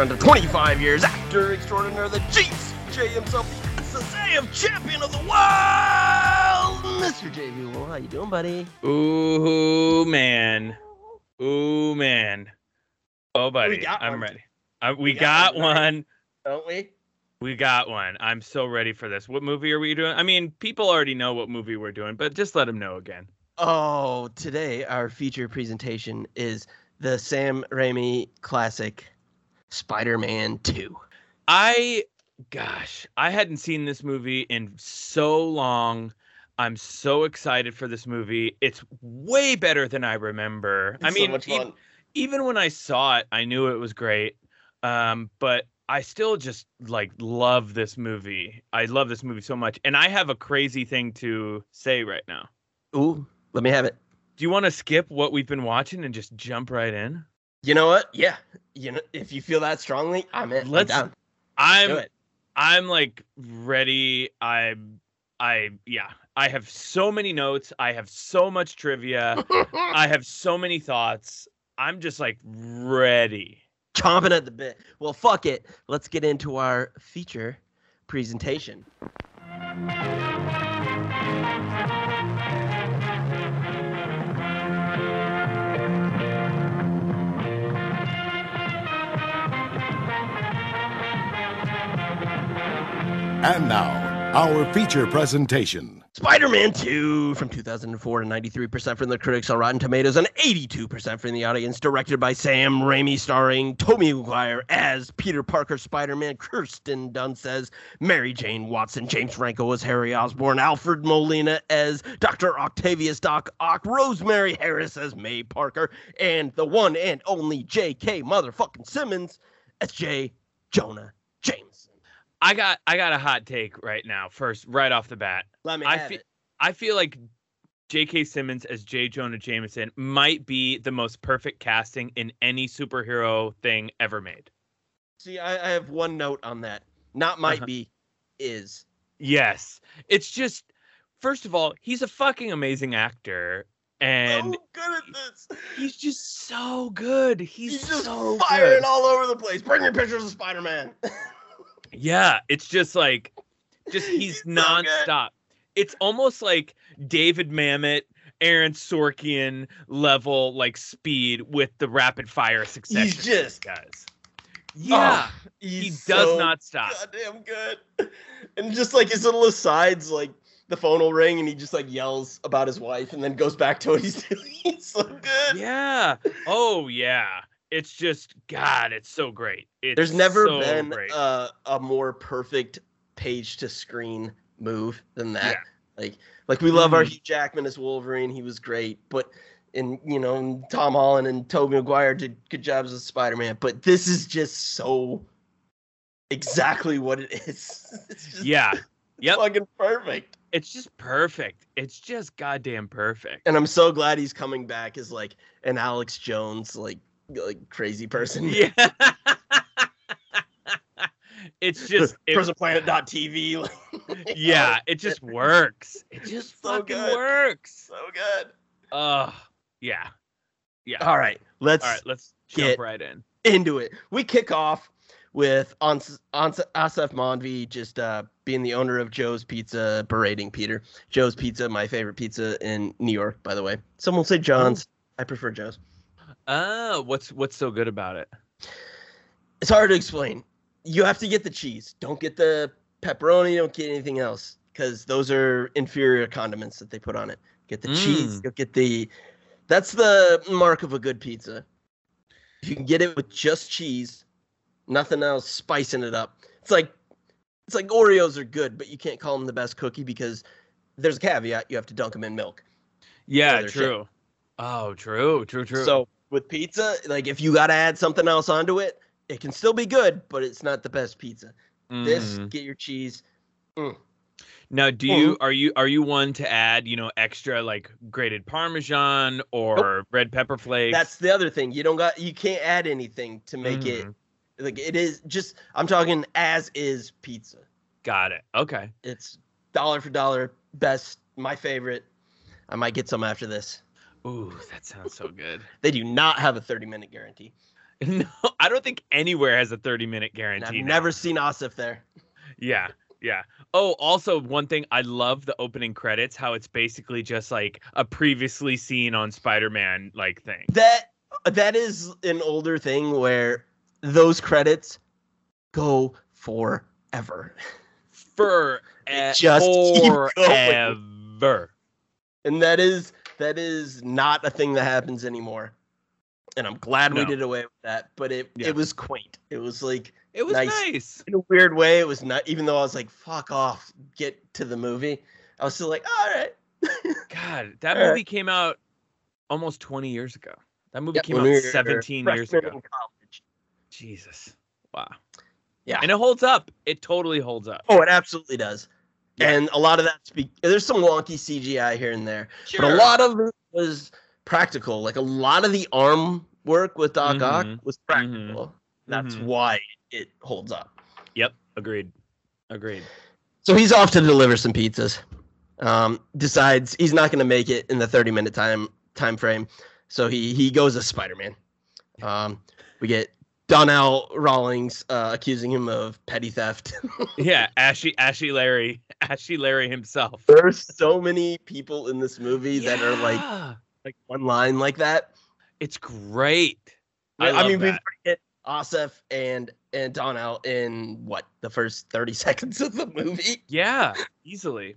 friend of 25 years, actor extraordinaire, the J himself, the SSAF champion of the world, Mr. JV. Well, how you doing, buddy? Ooh man, ooh man. Oh buddy, I'm one. ready. Uh, we, We got, got one, one. Don't we? We got one. I'm so ready for this. What movie are we doing? I mean, people already know what movie we're doing, but just let them know again. Oh, today our feature presentation is the Sam Raimi classic Spider-Man 2. I, gosh, I hadn't seen this movie in so long. I'm so excited for this movie. It's way better than I remember. I It's so mean, much e- even when I saw it, I knew it was great. Um, but I still just like love this movie. I love this movie so much. And I have a crazy thing to say right now. Ooh, let me have it. Do you want to skip what we've been watching and just jump right in? You know what? Yeah. You know, if you feel that strongly, I'm in. I'm Let's- I'm it. I'm like ready. I I yeah. I have so many notes. I have so much trivia. I have so many thoughts. I'm just like ready. chomping at the bit. Well, fuck it. Let's get into our feature presentation. And now, our feature presentation. Spider-Man 2 from 2004 to 93% from the critics on Rotten Tomatoes and 82% from the audience. Directed by Sam Raimi, starring Tobey Maguire as Peter Parker Spider-Man, Kirsten Dunst as Mary Jane Watson, James Franco as Harry Osborn, Alfred Molina as Dr. Octavius Doc Ock, Rosemary Harris as May Parker, and the one and only J.K. motherfucking Simmons as J. Jonah Jameson. I got I got a hot take right now. First, right off the bat. Let me I have fe- it. I feel like J.K. Simmons as J. Jonah Jameson might be the most perfect casting in any superhero thing ever made. See, I, I have one note on that. Not might Uh-huh. be, is. Yes. It's just first of all, he's a fucking amazing actor and so good at this. he's just so good. He's, He's, just so firing good. all over the place. Bring your pictures of Spider Man. Yeah, it's just like just he's He's so nonstop. It's almost like David Mamet, Aaron Sorkin level like speed with the rapid fire succession. He's just, guys. Oh, yeah, he's he does so not stop. Goddamn good. And just like his little asides, like the phone will ring and he just like yells about his wife and then goes back to what he's doing. He's so good. Yeah. Oh yeah. It's just God. It's so great. It's There's never so been a, a more perfect page to screen move than that. Like like we love our Mhm. Hugh Jackman as Wolverine, he was great, but and you know and Tom Holland and Tobey Maguire did good jobs as Spider-Man, but this is just so exactly what it is. It's just yeah. Yep. fucking perfect. It's just perfect. It's just goddamn perfect. And I'm so glad he's coming back as like an Alex Jones like like crazy person. Yeah. it's just it, PrisonPlanet.tv. like- yeah, it just works. It just So fucking good. works. so good. Oh, yeah. Yeah. All right, let's All right, let's jump right in. into it. We kick off with Ans- Ans- Aasif Mandvi just uh, being the owner of Joe's Pizza, berating Peter. Joe's Pizza, my favorite pizza in New York, by the way. Some will say John's. I prefer Joe's. Oh, what's what's so good about it? It's hard to explain. You have to get the cheese. Don't get the pepperoni. Don't get anything else because those are inferior condiments that they put on it. Get the cheese. Mm. You'll get the. That's the mark of a good pizza. If you can get it with just cheese, nothing else, spicing it up. It's like it's like Oreos are good, but you can't call them the best cookie because there's a caveat. You have to dunk them in milk. Yeah, they're shit. true. Oh, true, true, true. So with pizza, like if you got to add something else onto it, it can still be good, but it's not the best pizza. This, Mhm. get your cheese. now, do you are you are you one to add you know extra like grated parmesan or red pepper flakes? That's the other thing. You don't got you can't add anything to make it Mhm. like it is just I'm talking as is pizza. got it. Okay. It's dollar for dollar best, my favorite. I might get some after this. Ooh, that sounds so good. They do not have a 30 minute guarantee. No, I don't think anywhere has a 30 minute And guarantee. I've now. never seen Aasif there. Yeah, yeah. Oh, also one thing I love the opening credits, how it's basically just like a previously seen on Spider-Man like thing. That that is an older thing where those credits go forever. For just forever. And that is that is not a thing that happens anymore. And I'm glad we did away with that, but it Yeah. it was quaint. It was like It was Nice. nice. in a weird way, it was not even though I was like, fuck off, get to the movie. I was still like, all right. God, that All right. movie came out almost 20 years ago. That movie Yep, came out 17 years ago. Jesus. Wow. Yeah. And it holds up. It totally holds up. Oh, it absolutely does. Yeah. And a lot of that speak there's some wonky CGI here and there. Sure. But a lot of it was practical. Like a lot of the arm work with Doc Ock Mhm. was practical. That's Mhm. why it holds up. Yep. Agreed. Agreed. So he's off to deliver some pizzas. Um, decides he's not going to make it in the 30 minute time time frame. So he he goes as Spider-Man. Um, we get Donnell Rawlings uh, accusing him of petty theft. Yeah. Ashy, Ashy Larry, Ashy Larry himself. There's so many people in this movie that are like like one line like that. it's great. I, I, mean, we've that. hit Aasif and and Donnell in what the first 30 seconds of the movie. Yeah, easily.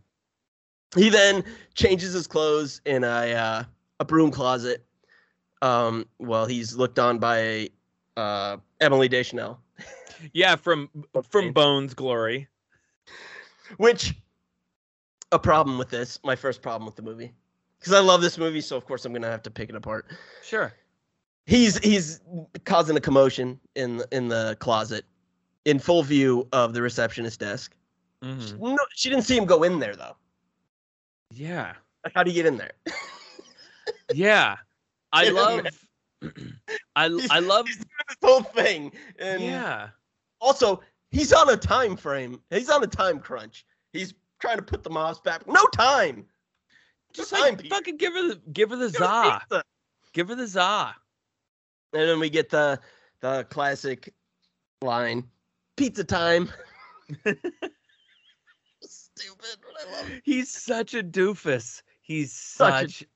He then changes his clothes in a uh, a broom closet. Um, well, he's looked on by uh, Emily Deschanel, Yeah, from from Bones Glory. which a problem with this. My first problem with the movie, because I love this movie, so of course I'm gonna have to pick it apart. Sure. He's he's causing a commotion in in the closet, in full view of the receptionist desk. Mhm. No, she didn't see him go in there though. Yeah. Like, how do you get in there? Yeah. I love I I love this whole thing, and yeah. also he's on a time frame. He's on a time crunch. He's trying to put the mouse back. No time. Just time, like fucking give her the give her the Give za. Give her the za. And then we get the the classic line, "Pizza time." Stupid, but I love it. He's such a doofus. He's Such a- such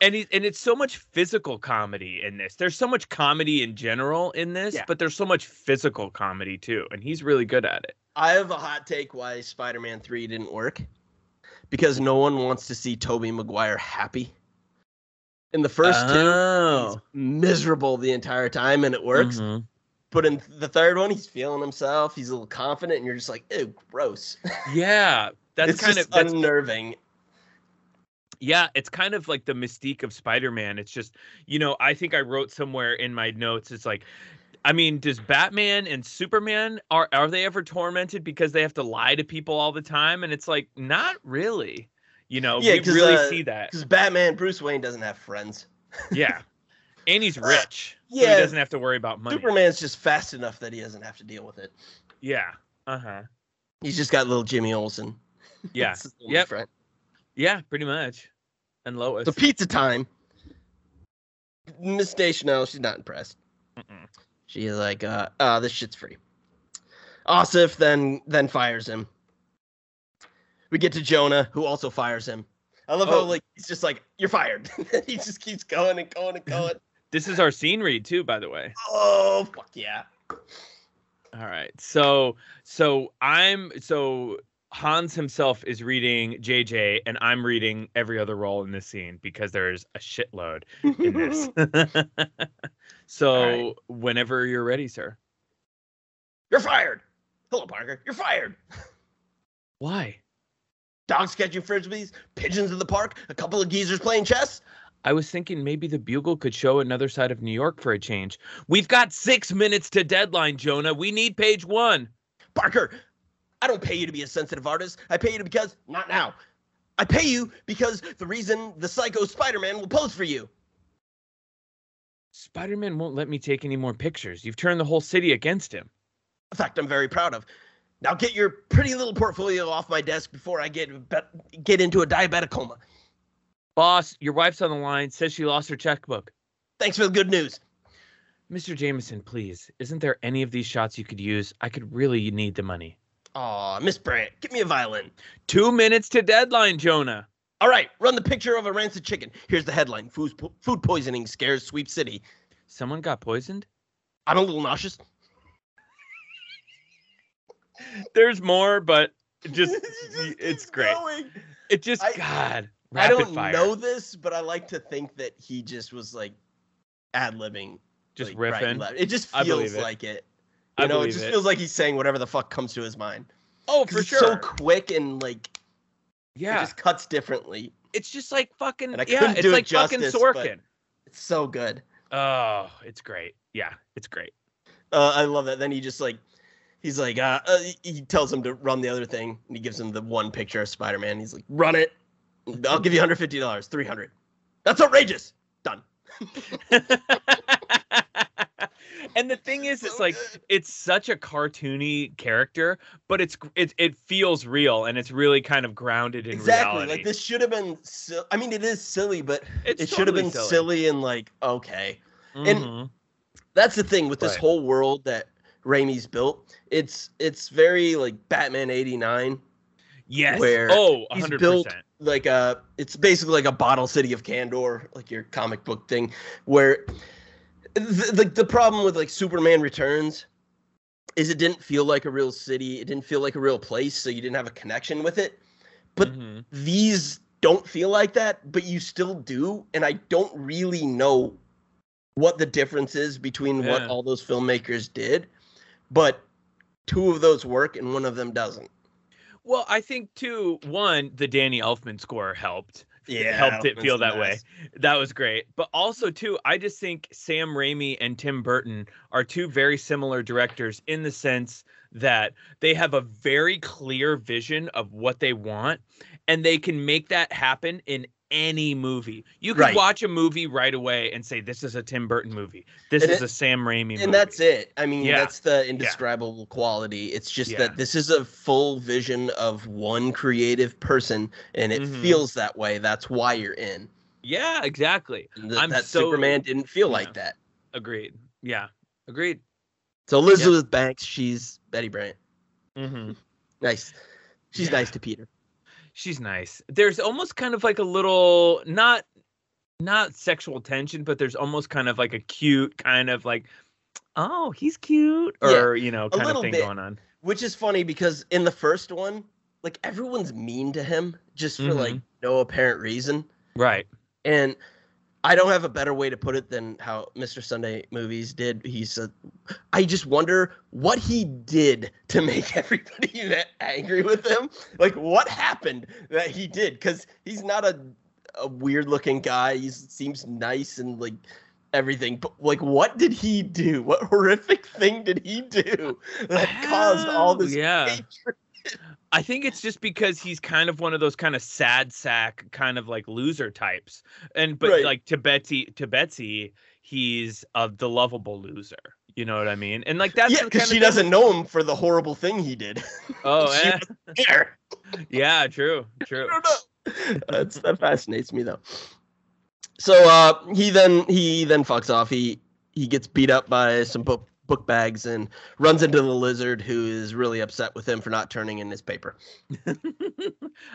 and he, and it's so much physical comedy in this. There's so much comedy in general in this, Yeah. but there's so much physical comedy too, and he's really good at it. I have a hot take why Spider-Man Three didn't work, because no one wants to see Tobey Maguire happy. In the first two, he's oh. miserable the entire time, and it works. Mhm. But in the third one, he's feeling himself. He's a little confident, and you're just like, ew, gross. Yeah, that's kind of that's unnerving. Yeah, it's kind of like the mystique of Spider-Man. It's just, you know, I think I wrote somewhere in my notes it's like I mean, does Batman and Superman are are they ever tormented because they have to lie to people all the time and it's like not really. You know, Yeah, we really uh, see that. Because Batman, Bruce Wayne doesn't have friends. Yeah. And he's rich. so yeah, he doesn't have to worry about money. Superman's just fast enough that he doesn't have to deal with it. Yeah. Uh-huh. He's just got little Jimmy Olsen. Yeah. Yep. friend. Yeah, pretty much. And Lois. So pizza time. Miss Deschanel, she's not impressed. Mm-mm. She's like, uh, uh, this shit's free. Aasif then then fires him. We get to Jonah, who also fires him. I love how Oh. like he's just like, you're fired. he just keeps going and going and going. This is our scene read too, by the way. oh fuck yeah. All right. So so I'm so Hans himself is reading JJ and I'm reading every other role in this scene because there's a shitload in this. so right. whenever you're ready, sir. You're fired. Hello, Parker. You're fired. Why? Dogs catching frisbees, pigeons in the park, a couple of geezers playing chess. I was thinking maybe the Bugle could show another side of New York for a change. We've got six minutes to deadline, Jonah. We need page one. Parker, I don't pay you to be a sensitive artist. I pay you to because not now. I pay you because the reason the psycho Spider-Man will pose for you. Spider Man won't let me take any more pictures. You've turned the whole city against him. A fact I'm very proud of. Now get your pretty little portfolio off my desk before I get get into a diabetic coma. Boss, your wife's on the line. Says she lost her checkbook. Thanks for the good news. Mr. Jameson, please, isn't there any of these shots you could use? I could really need the money. Aw, Miss Brant, give me a violin. Two minutes to deadline, Jonah. All right, run the picture of a rancid chicken. Here's the headline: Food, po- food poisoning scares Sweep City. Someone got poisoned? I'm a little nauseous. There's more, but it just It just it's great. going. It just I- God. I don't fire. know this, but I like to think that he just was like ad libbing, Just like, right riffing. left. It just feels it. like it. You I know, it just it. feels like he's saying whatever the fuck comes to his mind. Oh, for it's sure. so quick and like yeah. it just cuts differently. it's just like fucking yeah, it's do it like fucking justice, Sorkin. It's so good. Oh, it's great. Yeah, it's great. Uh, I love that. Then he just like, he's like, uh, uh, he- tells him to run the other thing, and he gives him the one picture of Spider Man. He's like, run it. I'll give you 150 dollars, 300. That's outrageous. Done. and the thing is, it's So like good. it's such a cartoony character, but it's it it feels real and it's really kind of grounded in exactly. reality. Like this should have been. Si- I mean, it is silly, but It's it should have been silly. and like okay. and- Mhm. That's the thing with this Right. whole world that Raimi's built. It's it's very like Batman 89. yes. where oh, he's 100%. built like a it's basically like a bottle city of Kandor like your comic book thing where the, the, the problem with like superman returns is it didn't feel like a real city it didn't feel like a real place so you didn't have a connection with it but Mhm. these don't feel like that but you still do and i don't really know what the difference is between what all those filmmakers did but two of those work and one of them doesn't Well, I think too. One, the Danny Elfman score helped. Yeah, helped it feel that way. That was great. But also too, I just think Sam Raimi and Tim Burton are two very similar directors in the sense that they have a very clear vision of what they want and they can make that happen in any movie. You can Right. watch a movie right away and say this is a Tim Burton movie. This And is it- a Sam Raimi movie. and that's it. I mean, Yeah. that's the indescribable quality. It's just Yeah. that this is a full vision of one creative person, and it Mhm. feels that way. That's why you're in. Yeah, exactly. Th- I'm that so- Superman didn't feel yeah. like that. Agreed. Yeah. Agreed. So Elizabeth Banks, she's Betty Brant. Mm-hmm. Nice. She's Yeah. nice to Peter. She's nice there's almost kind of like a little not not sexual tension but there's almost kind of like a cute kind of like oh he's cute Yeah, or you know kind of thing bit. going on Which is funny because in the first one, like everyone's mean to him just for like Mhm. no apparent reason. right And I don't have a better way to put it than how Mr. Sunday Movies did. He said, I just wonder what he did to make everybody that angry with him. Like, what happened that he did? Because he's not a, a weird looking guy. He seems nice and like everything. But like, what did he do? What horrific thing did he do that caused all this yeah. hatred? I think it's just because he's kind of one of those kind of sad sack kind of like loser types and but Right. like to betsy to betsy he's uh, the lovable loser you know what i mean and like that's yeah, because she doesn't know him for the horrible thing he did. oh she eh, yeah true true I. That's that fascinates me though. So uh he then he then fucks off. He he gets beat up by some book bags and runs into the lizard who is really upset with him for not turning in his paper.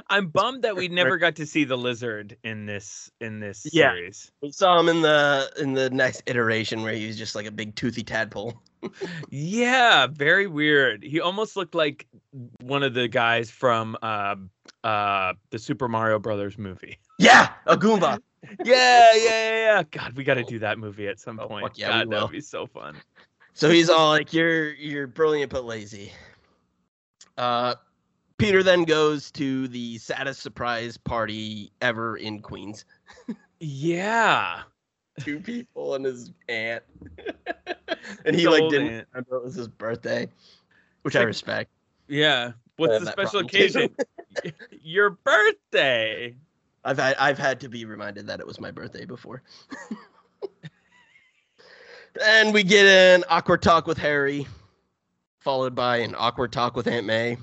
I'm bummed that we never got to see the lizard in this in this Yeah. series. We saw him in the in the next iteration where he was just like a big toothy tadpole. Yeah, very weird. He almost looked like one of the guys from uh, uh, the Super Mario Brothers movie. Yeah, a Goomba. Yeah, yeah, yeah, yeah. God, we got to do that movie at some Oh, point. yeah, God, will. that'd be so fun. So he's all like, "You're you're brilliant but lazy." Uh, Peter then goes to the saddest surprise party ever in Queens. Yeah. Two people and his aunt, and he like didn't remember it was his birthday, which It's I respect. Yeah. What's the special occasion? Your birthday. I've had I've had to be reminded that it was my birthday before. And we get an awkward talk with Harry, followed by an awkward talk with Aunt May,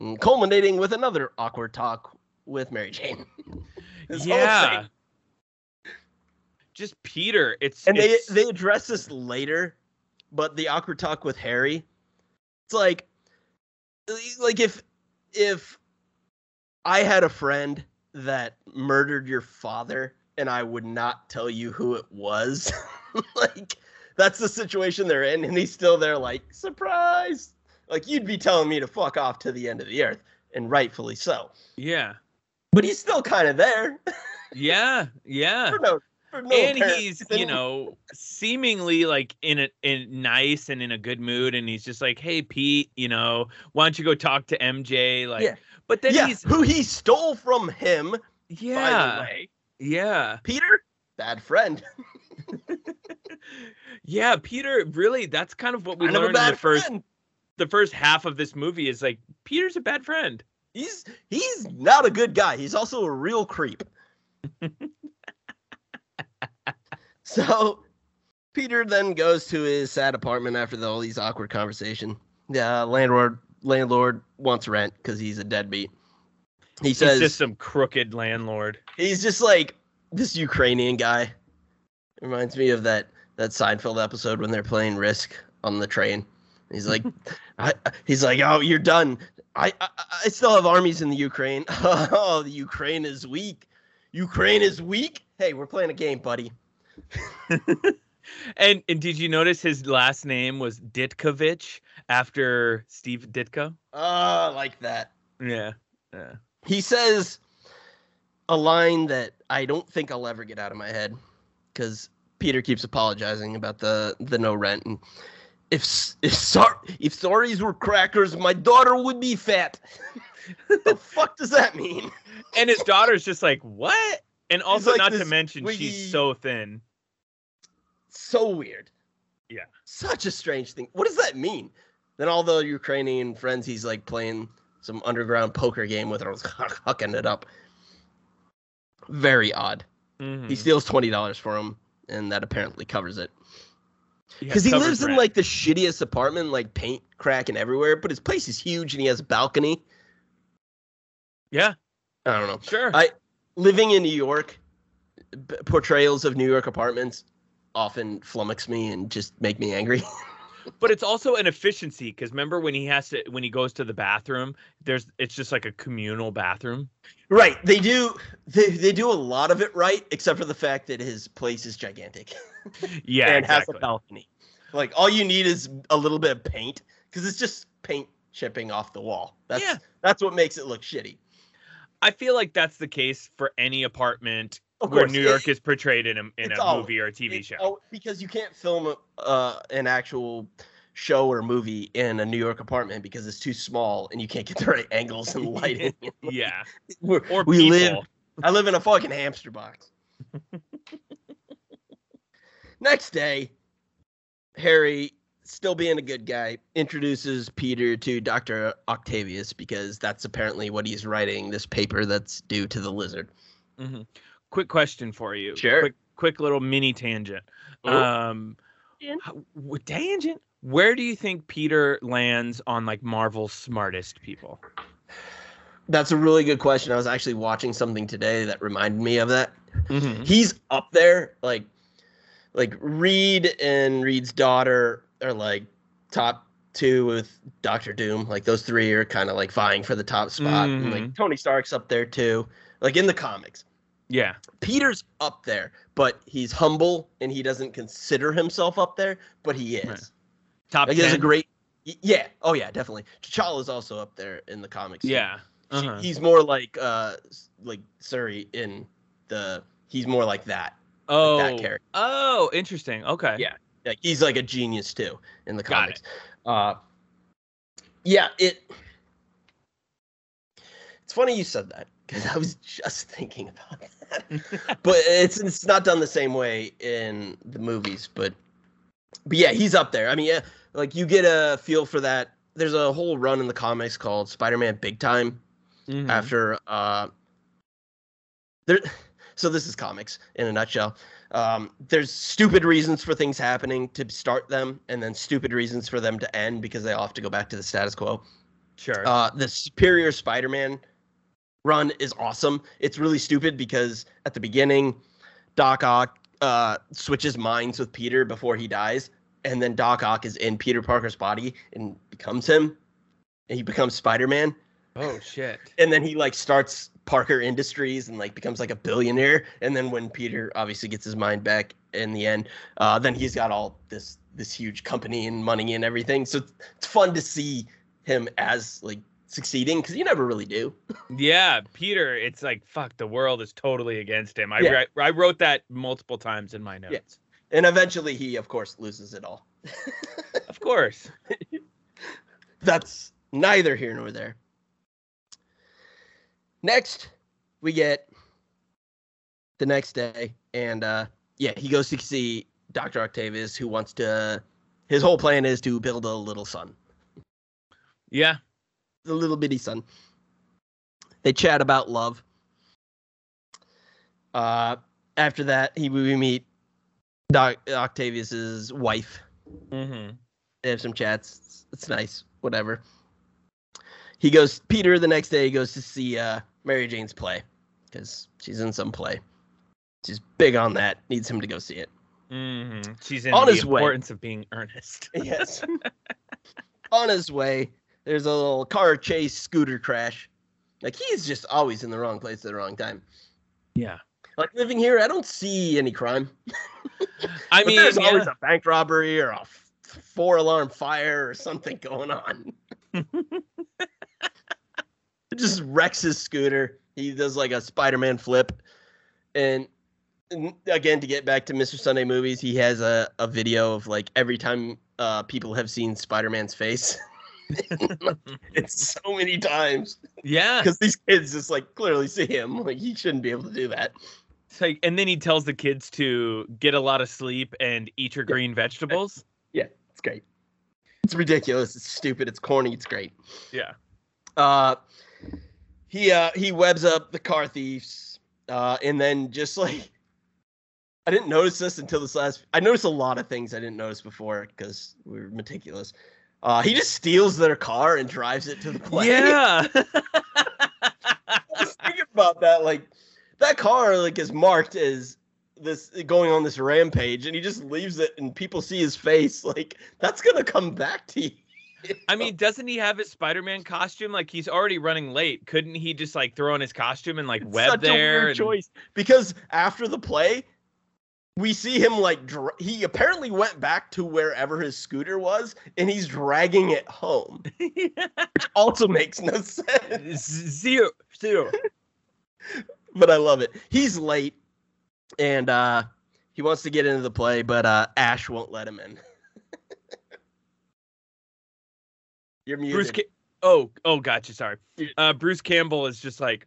and culminating with another awkward talk with Mary Jane. Yeah. Just Peter. It's And they they address this later, but the awkward talk with Harry, it's like like if if I had a friend that murdered your father and I would not tell you who it was, like that's the situation they're in, and he's still there like surprise. Like you'd be telling me to fuck off to the end of the earth, and rightfully so. yeah. But he's still kind of there. Yeah. Yeah. for no, for no and he's you know seemingly like in a in nice and in a good mood and he's just like hey pete you know why don't you go talk to mj like Yeah. but then yeah, he's who he stole from him. By the yeah way, yeah Peter, bad friend. yeah peter really that's kind of what we Kind learned in the first friend. the first half of this movie is like peter's a bad friend He's he's not a good guy. He's also a real creep. so Peter then goes to his sad apartment after the, all these awkward conversation. Yeah, uh, landlord landlord wants rent because he's a deadbeat. He he's says just some crooked landlord he's just like this Ukrainian guy. Reminds me of that that Seinfeld episode when they're playing Risk on the train. He's like, I, he's like, oh, you're done. I, I I still have armies in the Ukraine. Oh, the Ukraine is weak. Ukraine is weak. Hey, we're playing a game, buddy. and and did you notice his last name was ditkovich after steve ditko Oh, I like that. yeah yeah He says a line that I don't think I'll ever get out of my head because Peter keeps apologizing about the the no rent and if if sor- if sorries were crackers, my daughter would be fat. the fuck does that mean? and his daughter's just like what and also like not to mention wiggy- she's so thin So weird. Yeah. Such a strange thing. What does that mean? Then all the Ukrainian friends he's like playing some underground poker game with her, hucking it up. Very odd. Mhm. He steals twenty dollars for him, and that apparently covers it. Because he lives in like the shittiest apartment, like paint cracking everywhere, but his place is huge and he has a balcony. yeah I don't know. sure I- Living in New York, portrayals of New York apartments often flummox me and just make me angry. but it's also an efficiency because remember when he has to when he goes to the bathroom there's it's just like a communal bathroom right. They do they, they do a lot of it right, except for the fact that his place is gigantic yeah and exactly. has a balcony. Like all you need is a little bit of paint because it's just paint chipping off the wall. That's Yeah. that's what makes it look shitty. i feel like that's the case for any apartment Of where new york is portrayed in a, in a all- movie or a tv show Oh, because you can't film uh, an actual show or movie in a New York apartment because it's too small and you can't get the right angles and lighting. yeah We're- or we people. live. I live in a fucking hamster box. Next day, Harry, still being a good guy, introduces Peter to Dr. Octavius because that's apparently what he's writing this paper that's due to the lizard. Mhm. Quick question for you Sure. quick quick little mini tangent Oh. um Tangent. how- tangent where do you think peter lands on like marvel's smartest people That's a really good question. I was actually watching something today that reminded me of that. Mhm. he's up there like like reed and reed's daughter are like top two with dr doom like those three are kind of like vying for the top spot and like tony stark's up there too like in the comics yeah peter's up there but he's humble and he doesn't consider himself up there but he is Right. top like there's a great yeah oh yeah definitely t'challa's also up there in the comics yeah uh-huh. he's more like uh like Shuri in the he's more like that. oh that character. oh interesting okay Yeah. Like he's like a genius too in the Got comics. Uh yeah, it It's funny you said that because I was just thinking about that. but it's it's not done the same way in the movies, but but yeah, he's up there. I mean, yeah, like you get a feel for that. There's a whole run in the comics called Spider-Man Big Time Mhm. after uh there so this is comics in a nutshell um there's stupid reasons for things happening to start them and then stupid reasons for them to end because they all have to go back to the status quo sure uh the superior spider-man run is awesome. It's really stupid because at the beginning, Doc Ock uh, switches minds with Peter before he dies, and then Doc Ock is in Peter Parker's body and becomes him, and he becomes Spider Man, Oh shit. and then he like starts Parker Industries and like becomes like a billionaire, and then when Peter obviously gets his mind back in the end, uh, then he's got all this this huge company and money and everything. So it's, it's fun to see him as like succeeding because you never really do. Yeah, Peter, it's like fuck the world is totally against him. I Yeah. wri- I wrote that multiple times in my notes. And eventually he of course loses it all. Of course. That's neither here nor there. Next, we get the next day, and uh yeah, he goes to see Dr. Octavius, who wants to his whole plan is to build a little sun. Yeah. The little bitty sun. They chat about love. Uh after that, he we meet Doc Octavius's wife, Mm-hmm. they have some chats. It's, it's nice. Whatever. He goes. Peter the next day he goes to see uh, Mary Jane's play because she's in some play. She's big on that. Needs him to go see it. Mm-hmm. She's in On the his way. importance of being earnest. Yes. on his way, there's a little car chase, scooter crash. Like he's just always in the wrong place at the wrong time. Yeah. Like living here, I don't see any crime. I mean, there's yeah. always a bank robbery or a f- four alarm fire or something going on. it just wrecks his scooter. He does like a Spider-Man flip, and, again to get back to Mr. Sunday movies, he has a, a video of like every time uh, people have seen Spider-Man's face. it's so many times yeah. because these kids just like clearly see him. Like he shouldn't be able to do that. It's like, and then he tells the kids to get a lot of sleep and eat your green vegetables. Yeah, it's great. It's ridiculous. It's stupid. It's corny. It's great. Yeah. Uh, he uh he webs up the car thieves, uh, and then just like I didn't notice this until this last. I noticed a lot of things I didn't notice before because we were meticulous. Uh, he just steals their car and drives it to the plane. Yeah. I was thinking about that. Like that car, like is marked as this going on this rampage, and he just leaves it, and people see his face. Like that's gonna come back to you. I mean, doesn't he have his Spider-Man costume? Like he's already running late. Couldn't he just like throw on his costume and like It's web such there? a weird and- choice because after the play, we see him like dr- he apparently went back to wherever his scooter was, and he's dragging it home, which also makes no sense. Zero, zero. But I love it. He's late, and uh he wants to get into the play, but uh Ash won't let him in. You're muted. Bruce. Ca- oh, oh, gotcha. Sorry. Uh, Bruce Campbell is just like,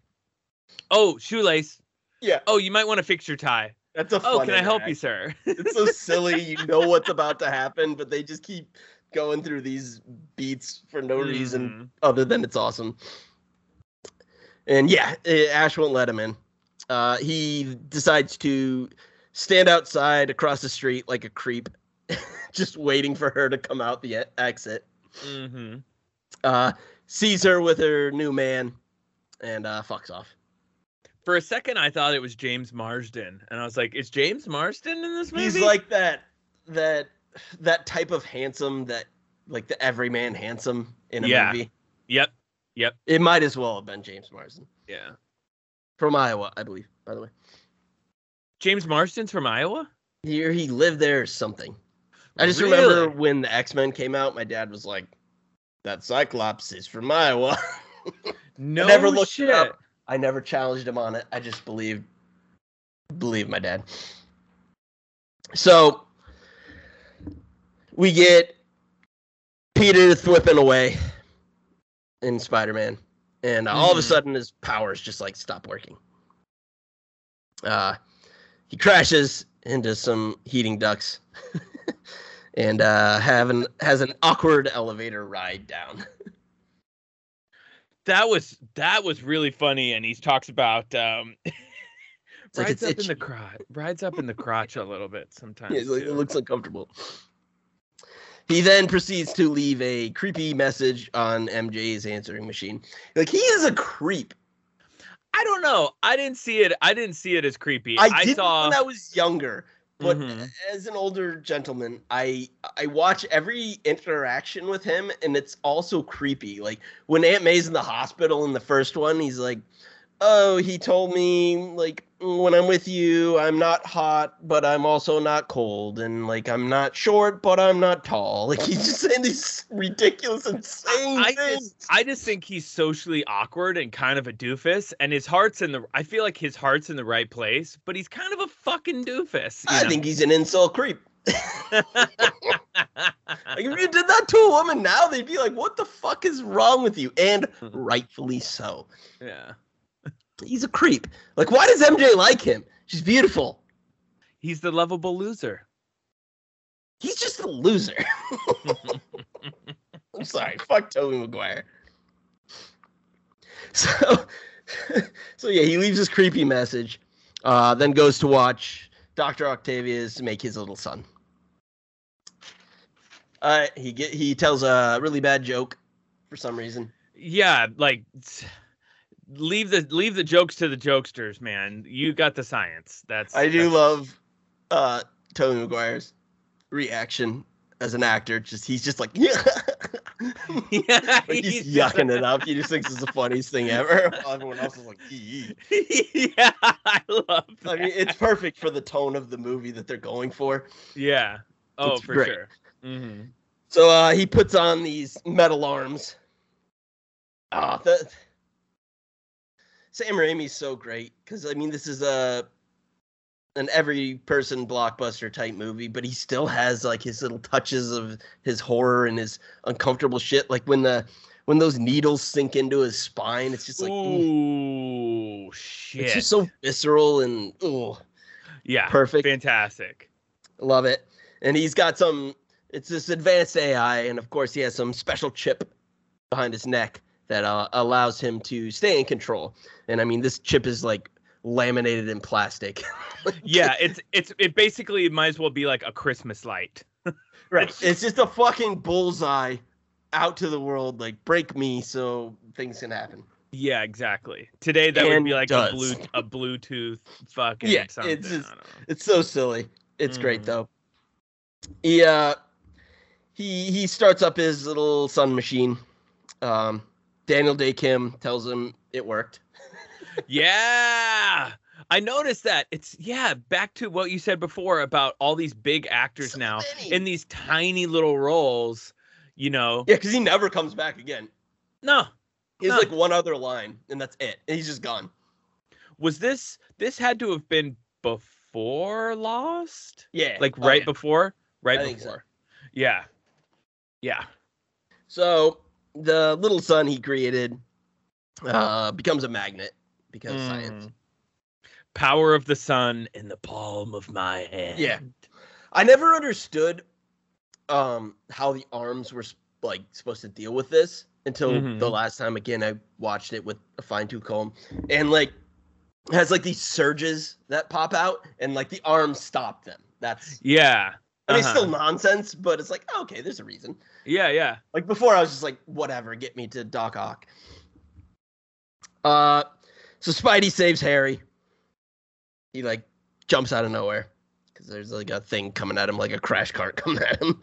oh, shoelace. yeah, Oh, you might want to fix your tie. That's a. Oh, can I help you, sir? it's so silly. You know what's about to happen, but they just keep going through these beats for no reason Mhm. other than it's awesome. And yeah, eh, Ash won't let him in. Uh, he decides to stand outside across the street like a creep, just waiting for her to come out the exit. Mhm. Uh, sees her with her new man, and uh, fucks off. For a second, I thought it was James Marsden, and I was like, "Is James Marsden in this movie?" He's like that that that type of handsome that like the everyman handsome in a Yeah. movie. "Yep, Yep. It might as well have been James Marsden yeah." from Iowa, I believe. By the way, James Marsden's from Iowa. he he lived there or something. I just remember when the X Men came out, my dad was like, "That Cyclops is from Iowa." No never looked shit. it up. I never challenged him on it. I just believed believe my dad. So we get Peter thwipping away in Spider-Man, and uh, all of a Mhm. sudden his powers just like stop working. Uh, he crashes into some heating ducts, and uh, having has an awkward elevator ride down. That was that was really funny, and he talks about um, like rides it's up in the crotch, rides up in the crotch a little bit sometimes. Yeah, it, looks uncomfortable. He then proceeds to leave a creepy message on MJ's answering machine. Like he is a creep. I don't know. I didn't see it. I didn't see it as creepy. I, did saw. when I was younger, but Mhm. as an older gentleman, I I watch every interaction with him, and it's also creepy. Like when Aunt May's in the hospital in the first one, he's like, "Oh, he told me like when I'm with you, I'm not hot, but I'm also not cold, and like I'm not short, but I'm not tall." Like he's just saying these ridiculous, insane I things. just, I just think he's socially awkward and kind of a doofus, and his heart's in the. I feel like his heart's in the right place, but he's kind of a fucking doofus. you I know? think he's an insult creep. Like if you did that to a woman now, they'd be like, "What the fuck is wrong with you?" And Mhm. rightfully so. yeah, He's a creep. Like, why does MJ like him? She's beautiful. he's the lovable loser. He's just a loser. I'm sorry. Fuck Tobey Maguire. So, so yeah, he leaves his creepy message, uh, then goes to watch Doctor Octavius make his little sun. Uh, he get he tells a really bad joke for some reason. yeah, like leave the leave the jokes to the jokesters, man. You got the science. That's I do that's- love uh Tobey Maguire's reaction as an actor. Just he's just like yeah. Yeah, he's, he's just- yucking it up. He just thinks it's the funniest thing ever. Everyone else is like, "Yee." yeah, I love. I mean, it's perfect for the tone of the movie that they're going for. yeah. Oh, it's for great. sure. hmm So uh, he puts on these metal arms. Ah, the Sam Raimi's so great because I mean this is a an every person blockbuster type movie, but he still has like his little touches of his horror and his uncomfortable shit. Like when the when those needles sink into his spine, it's just like ooh, Ooh, shit. it's just so visceral and ooh, yeah, perfect. fantastic. Love it. And he's got some, it's this advanced AI. And of course, he has some special chip behind his neck that uh, allows him to stay in control. And I mean, this chip is like laminated in plastic. Yeah, it's it's it basically might as well be like a Christmas light. right. It's just a fucking bullseye out to the world. Like, break me so things can happen. Yeah, exactly. Today that would be like does. a blue a Bluetooth fucking Yeah, it's just- I don't know. It's so silly. It's great Mm. though. He uh he he starts up his little sun machine. Um Daniel Dae Kim tells him it worked. Yeah. I noticed that. It's yeah, back to what you said before about all these big actors So now many. in these tiny little roles, you know. Yeah, because he never comes back again. No. He's No. like one other line, and that's it. And he's just gone. Was this this had to have been before Lost? Yeah, Like oh, right yeah. before? Right I think so. before. Yeah. Yeah. So the little sun he created uh becomes a magnet because of science. Mm. Power of the sun in the palm of my hand. Yeah. I never understood um how the arms were like supposed to deal with this until Mhm. the last time again I watched it with a fine tooth comb and like has like these surges that pop out and like the arms stop them. That's Yeah. Mean it's Uh-huh. still nonsense, but it's like okay, there's a reason. Yeah, yeah. Like before, I was just like, whatever, get me to Doc Ock. Uh, so Spidey saves Harry. He like jumps out of nowhere because there's like a thing coming at him, like a crash cart coming at him.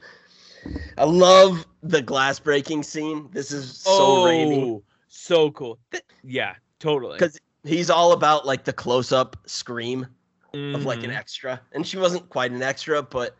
I love the glass breaking scene. This is so oh, Raimi so cool. Th- yeah, totally. 'Cause he's all about like the close up scream of like an Mhm. extra, and she wasn't quite an extra, but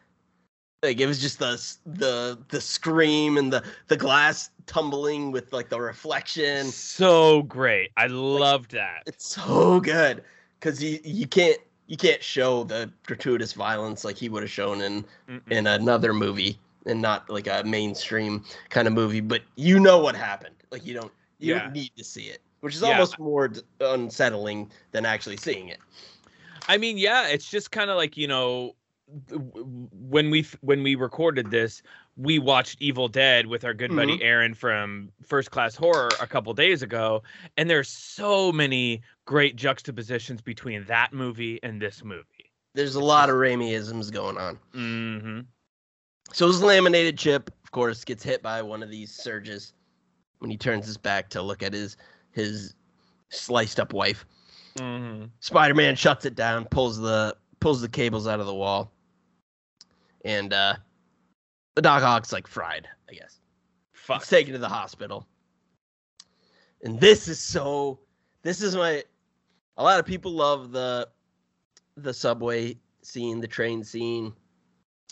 like it was just the the the scream and the the glass tumbling with like the reflection. so great. I loved that. It's so good because you you can't you can't show the gratuitous violence like he would have shown in Mm-mm. in another movie and not like a mainstream kind of movie. But you know what happened. Like you don't you Yeah. don't need to see it, which is Yeah. almost more d- unsettling than actually seeing it. I mean, yeah, it's just kind of like you know, th- w- w- when we when we recorded this, we watched Evil Dead with our good buddy Aaron from First Class Horror a couple days ago, and there's so many great juxtapositions between that movie and this movie. There's a lot of Raimiisms going on. hmm So his laminated chip, of course, gets hit by one of these surges when he turns his back to look at his his sliced up wife. hmm Spider-Man shuts it down, pulls the pulls the cables out of the wall, and uh, the Doc Ock's like fried, I guess. Fuck. He's taken to the hospital. And this is so this is my a lot of people love the the subway scene, the train scene,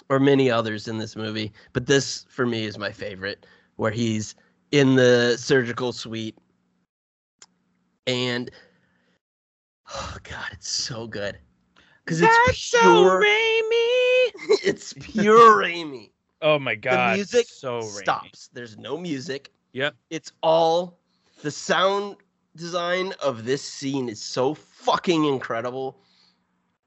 or many others in this movie. But this for me is my favorite, where he's in the surgical suite and oh god, it's so good. Because it's pure Raimi. it's pure Raimi Oh my god. The music so Raimi. stops. There's no music. Yep. It's all the sound design of this scene is so fucking incredible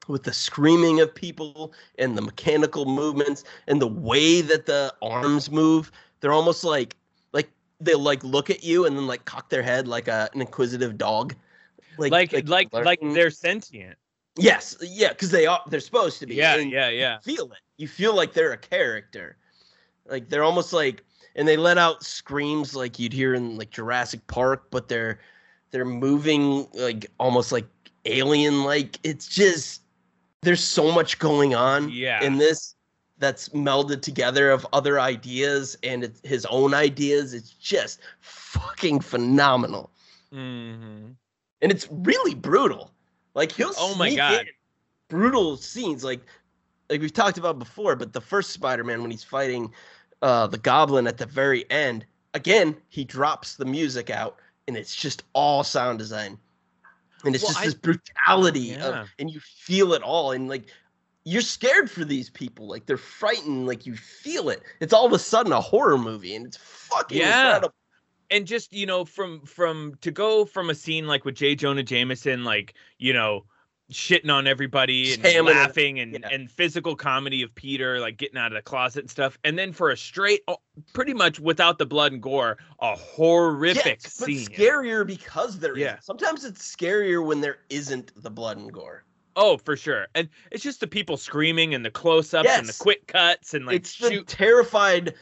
with the screaming of people and the mechanical movements and the way that the arms move. They're almost like like they like look at you and then like cock their head like a, an inquisitive dog. Like like like, lurking. they're sentient. Yes, yeah, because they are they're supposed to be. Yeah, and yeah, yeah. you feel it. You feel like they're a character. Like they're almost like and they let out screams like you'd hear in like Jurassic Park, but they're they're moving like almost like alien like. It's just there's so much going on Yeah. in this that's melded together of other ideas and it's his own ideas. It's just fucking phenomenal. hmm And it's really brutal. Like he'll Oh my sneak God. brutal scenes like like we've talked about before, but the first Spider-Man when he's fighting uh the goblin at the very end, again, he drops the music out and it's just all sound design. And it's Well, just I- this brutality Yeah. of and you feel it all and like you're scared for these people. Like they're frightened, like you feel it. It's all of a sudden a horror movie and it's fucking Yeah. incredible. And just you know from from to go from a scene like with J. Jonah Jameson, like you know shitting on everybody and Jamming laughing and yeah. and physical comedy of Peter like getting out of the closet and stuff, and then for a straight, oh, pretty much without the blood and gore, a horrific Yes, but scene. scarier because there Yeah. not Sometimes it's scarier when there isn't the blood and gore. Oh, for sure, and it's just the people screaming and the close-ups and the quick cuts and like it's the shoot. terrified.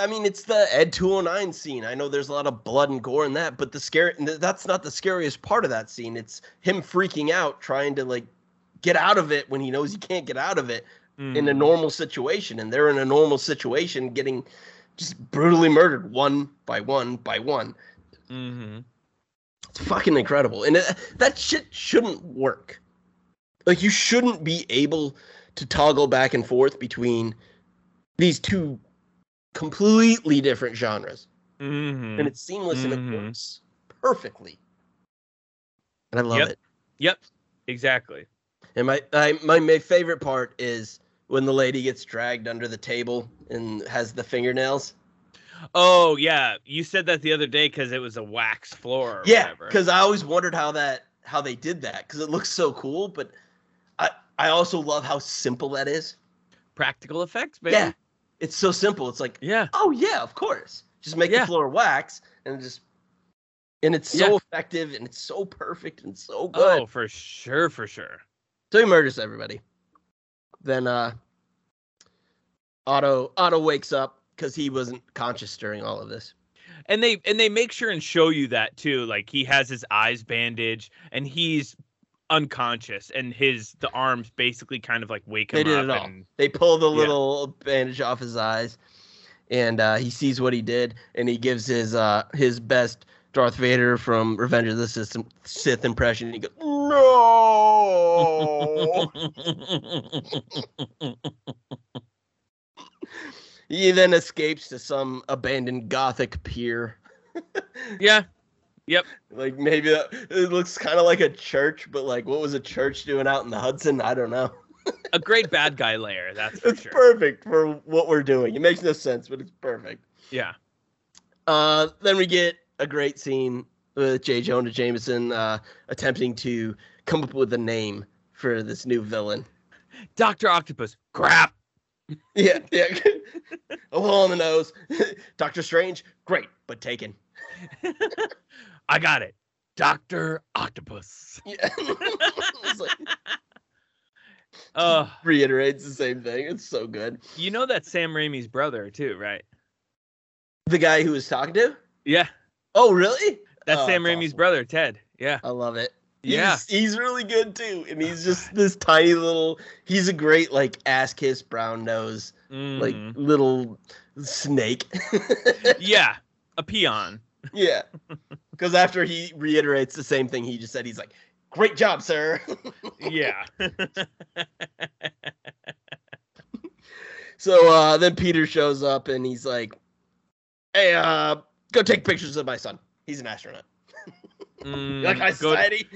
I mean, it's the Ed 209 scene. I know there's a lot of blood and gore in that, but the scary that's not the scariest part of that scene. It's him freaking out, trying to like get out of it when he knows he can't get out of it in a Mhm. normal situation, and they're in a normal situation, getting just brutally murdered one by one by one. Mhm. It's fucking incredible. And it, that shit shouldn't work. Like you shouldn't be able to toggle back and forth between these two completely different genres. Mhm. And it's seamless and Mhm. it works perfectly. And I love Yep. it. Yep, exactly. And my, I, my my favorite part is when the lady gets dragged under the table and has the fingernails. Oh yeah, you said that the other day because it was a wax floor. Or Yeah, because I always wondered how that how they did that because it looks so cool. But I I also love how simple that is. practical effects, baby. Yeah, it's so simple. It's like, Yeah. oh yeah, of course. Just make Yeah. the floor wax and just, and it's so Yeah. effective and it's so perfect and so good. Oh, for sure, for sure. So he murders everybody. Then uh, Otto Otto wakes up because he wasn't conscious during all of this. And they and they make sure and show you that too. Like he has his eyes bandaged and he's unconscious and his the arms basically kind of like wake him They did up it all. and They pull the Yeah. little bandage off his eyes, and uh, he sees what he did, and he gives his uh, his best Darth Vader from Revenge of the Sith, Sith impression. He goes, "No." he then escapes to some abandoned Gothic pier. yeah. Like maybe that, it looks kind of like a church, but like what was a church doing out in the Hudson? I don't know. A great bad guy lair, that's for It's sure. perfect for what we're doing. It makes no sense, but it's perfect. yeah. Uh, then we get a great scene with J. Jonah Jameson uh, attempting to come up with a name for this new villain. Dr. Octopus. Crap. Yeah, yeah. a hole in the nose. Doctor Strange, great, but taken. I got it. Dr. Octopus. Yeah. Like, Uh, reiterates the same thing. It's so good. you know that Sam Raimi's brother too, right? The guy who was talking to? Yeah. Oh, really? That's Oh, Sam that's Raimi's brother, Ted. Yeah. I love it. Yeah. He's, he's really good too. And he's just this tiny little he's a great like ass kiss brown nose, like Mhm. little snake. yeah, a peon. yeah. Cause after he reiterates the same thing he just said, he's like, Great job, sir. Yeah. so uh then Peter shows up and he's like, Hey, uh, go take pictures of my son. He's an astronaut. Mm, like high society?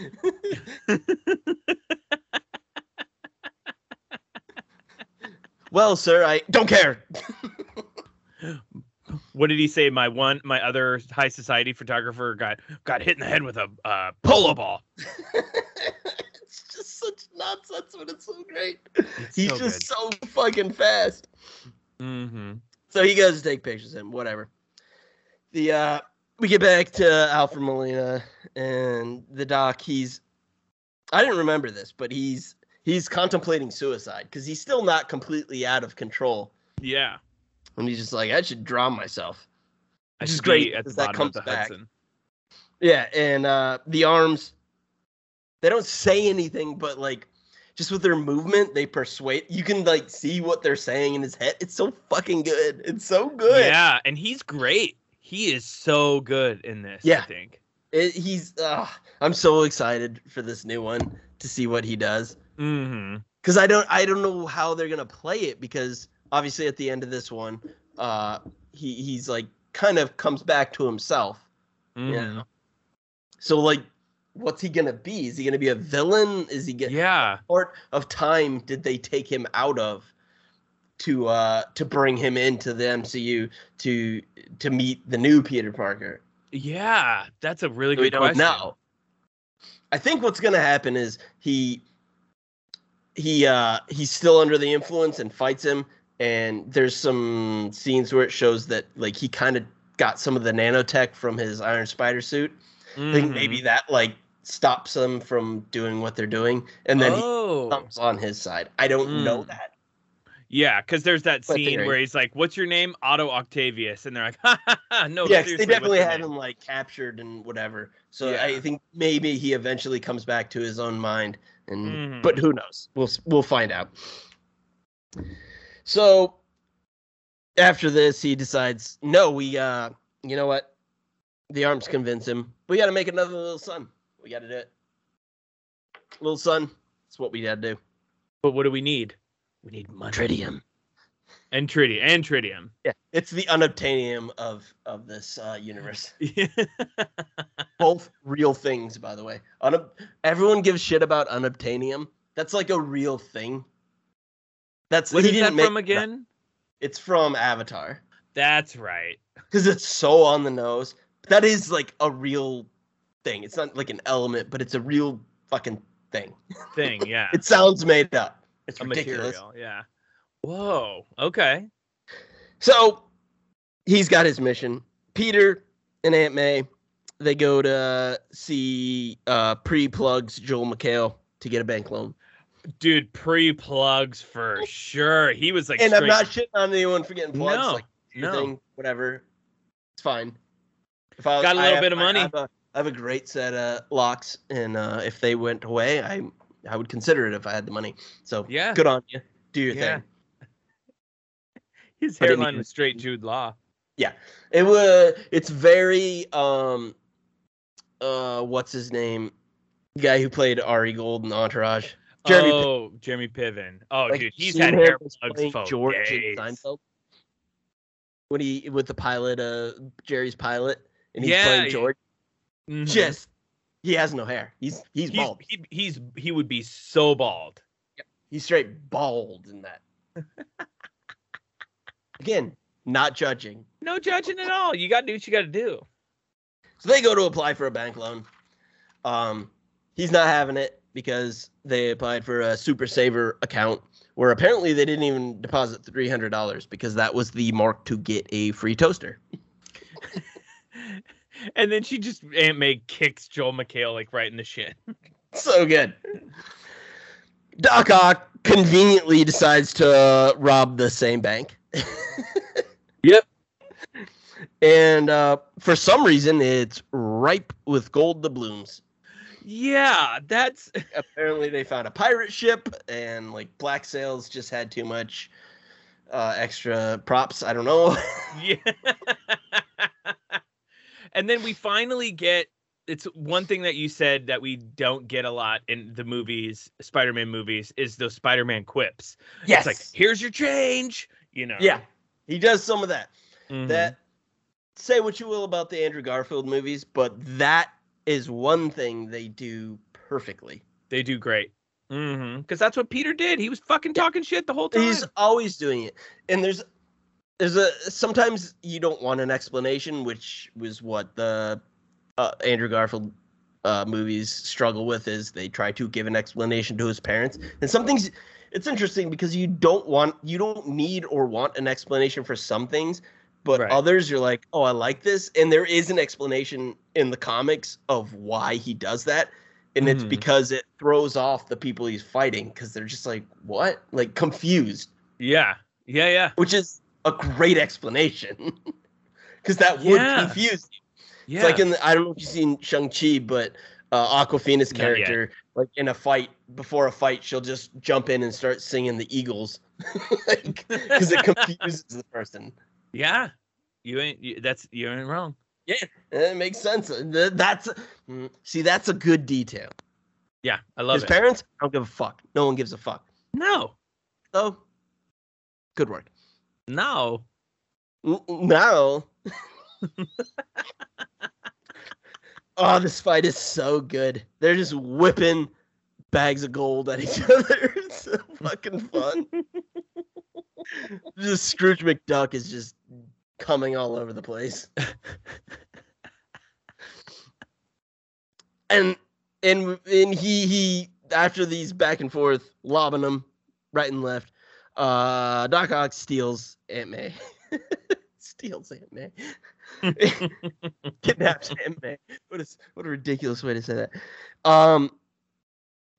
well, sir, I don't care. What did he say? My one, my other high society photographer got got hit in the head with a uh, polo ball. it's just such nonsense, but it's so great. It's He's so just so fucking fast. Mm-hmm. So he goes to take pictures of him, whatever. The uh we get back to Alfred Molina and the doc, he's I didn't remember this, but he's he's contemplating suicide because he's still not completely out of control. Yeah. And he's just like, I should drown myself. I Which is great, at the that comes of the back. Hudson. Yeah, and uh the arms they don't say anything, but like just with their movement, they persuade you can like see what they're saying in his head. It's so fucking good. It's so good. Yeah, and he's great. He is so good in this. Yeah. I think. It, he's uh, I'm so excited for this new one to see what he does Mm-hmm. because I don't I don't know how they're gonna play it because obviously at the end of this one, uh, he he's like kind of comes back to himself. mm-hmm. Yeah. So like, what's he gonna be? Is he gonna be a villain? Is he get Yeah. part of time did they take him out of to uh to bring him into the MCU to to meet the new Peter Parker? Yeah. That's a really we good don't question. know. I think what's gonna happen is he he uh he's still under the influence and fights him and there's some scenes where it shows that like he kind of got some of the nanotech from his iron spider suit i think Mhm. maybe that like stops them from doing what they're doing and then he oh. comes on his side i don't know Mm. that Yeah, because there's that But scene where he's like, "What's your name?" Otto Octavius, and they're like, "Ha ha ha!" No, yeah they definitely had name?" him like captured and whatever so Yeah. i think maybe he eventually comes back to his own mind and Mhm. but who knows we'll we'll find out so after this he decides no we uh you know what? The arms convince him. We got to make another little son. We got to do it. Little son that's what we got to do. But what do we need? we need money tritium And tritium. And tritium. yeah it's the unobtainium of of this uh universe. Both real things by the way. Unob- everyone gives shit about unobtainium. That's like a real thing that's what he is that from that. again? it's from avatar That's right. because it's so on the nose that is like a real thing it's not like an element but it's a real fucking thing Thing. Yeah. it sounds made up it's a ridiculous material. Yeah. Whoa. Okay. so he's got his mission peter and aunt may they go to see uh pre-plugs joel mchale to get a bank loan Dude, pre-plugs for sure. He was like, and i'm not shitting on anyone for getting plugs No, like no. thing whatever it's fine if I, Got a little have- bit of I money. have a, I have a great set of locks and uh if they went away i i would consider it if i had the money so Yeah. good on you do your Yeah. thing His hairline was straight Jude Law. Yeah, it was it's very um uh what's his name the guy who played ari gold in entourage Jeremy Piven. oh, Jeremy Piven. Oh, Like, dude, he's had Hackman hair plugs for george in days. seinfeld when he with the pilot uh jerry's pilot and he's Yeah, playing yeah. george Mhm. just he has no hair he's he's he's, bald he, he's he would be so bald. he's straight bald in that again not judging No judging at all. You got to do what you got to do. So they go to apply for a bank loan. Um, he's not having it because they applied for a super saver account where apparently they didn't even deposit three hundred dollars because that was the mark to get a free toaster. and then she just Aunt May kicks Joel McHale like right in the shit. So good. Doc Ock conveniently decides to rob the same bank. Yep. And uh, for some reason, it's ripe with gold doubloons. Yeah, that's Apparently, they found a pirate ship, and like Black Sails just had too much uh, extra props. I don't know. yeah. and then we finally get it's one thing that you said that we don't get a lot in the movies, Spider-Man movies, is those Spider-Man quips. yes, It's like, here's your change, you know. yeah, he does some of that. Mhm. That say what you will about the Andrew Garfield movies, but that is one thing they do perfectly. they do great. Mm-hmm. Because that's what Peter did. He was fucking talking shit the whole time. He's always doing it, and there's there's a sometimes you don't want an explanation, which was what the uh, Andrew Garfield uh, movies struggle with is they try to give an explanation to his parents, and some things. It's interesting because you don't want you don't need or want an explanation for some things, but Right. others you're like, oh, I like this, and there is an explanation in the comics of why he does that, and it's Mhm. because it throws off the people he's fighting because they're just like, what, like confused yeah. Yeah, yeah. which is a great explanation because that would Yeah. confuse you. Yeah. It's like in the, I don't know if you've seen Shang Chi, but uh, Awkwafina's character, like in a fight before a fight, she'll just jump in and start singing the Eagles because it confuses the person. Yeah. You ain't you, that's you ain't wrong. Yeah, it makes sense. That's mm, see, that's a good detail. Yeah, I love His it. parents I don't give a fuck. No one gives a fuck. no. So, good work. No. No. oh, this fight is so good. They're just whipping bags of gold at each other. It's so fucking fun. just Scrooge McDuck is just coming all over the place. and and and he he after these back and forth lobbing them right and left, uh Doc Ock steals Aunt May. steals Aunt May. kidnaps Aunt May. What is what a ridiculous way to say that. Um,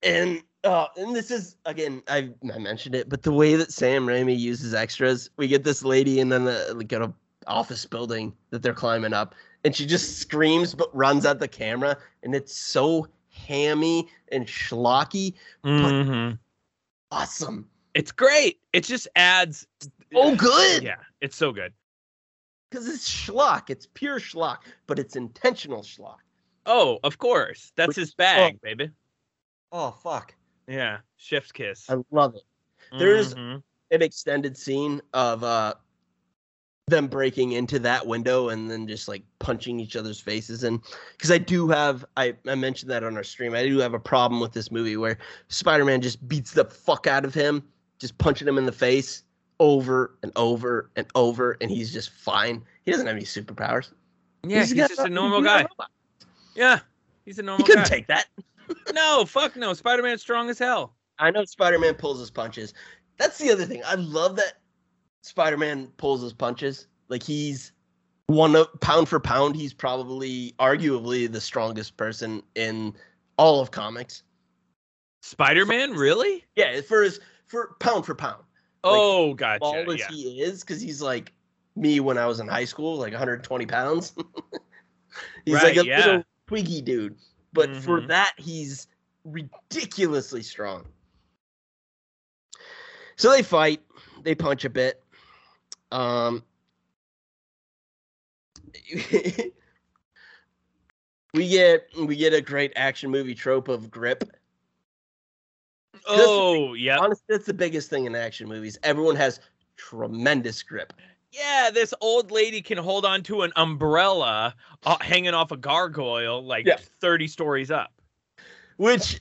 and uh, and this is again I I mentioned it, but the way that Sam Raimi uses extras, we get this lady and then the like a office building that they're climbing up, and she just screams but runs at the camera, and it's so hammy and schlocky, Mhm. awesome. It's great. It just adds Oh, good. Yeah, it's so good. Because it's schlock. It's pure schlock, but it's intentional schlock. Oh, of course. That's Which- his bag, baby. Oh fuck. Yeah. Chef's kiss. I love it. there's- Mhm. an extended scene of uh them breaking into that window and then just like punching each other's faces and because i do have I, I mentioned that on our stream i do have a problem with this movie where spider-man just beats the fuck out of him just punching him in the face over and over and over and he's just fine he doesn't have any superpowers Yeah, he's, got just a normal guy. robot. Yeah. He's a normal he couldn't guy. take that no, fuck no. Spider-Man's strong as hell. I know Spider Man pulls his punches. That's the other thing. I love that Spider Man pulls his punches. Like he's one of pound for pound, he's probably arguably the strongest person in all of comics. Spider-Man, really? Yeah, for his for pound for pound. oh, gotcha. Small as Yeah. he is, because he's like me when I was in high school, like 120 pounds. he's like a yeah. little twiggy dude. But for Mhm. that, he's ridiculously strong. So they fight, they punch a bit. Um we get we get a great action movie trope of grip. Oh, yeah. Honestly, that's the biggest thing in action movies. Everyone has tremendous grip. Yeah, this old lady can hold on to an umbrella uh, hanging off a gargoyle like Yeah. 30 stories up. which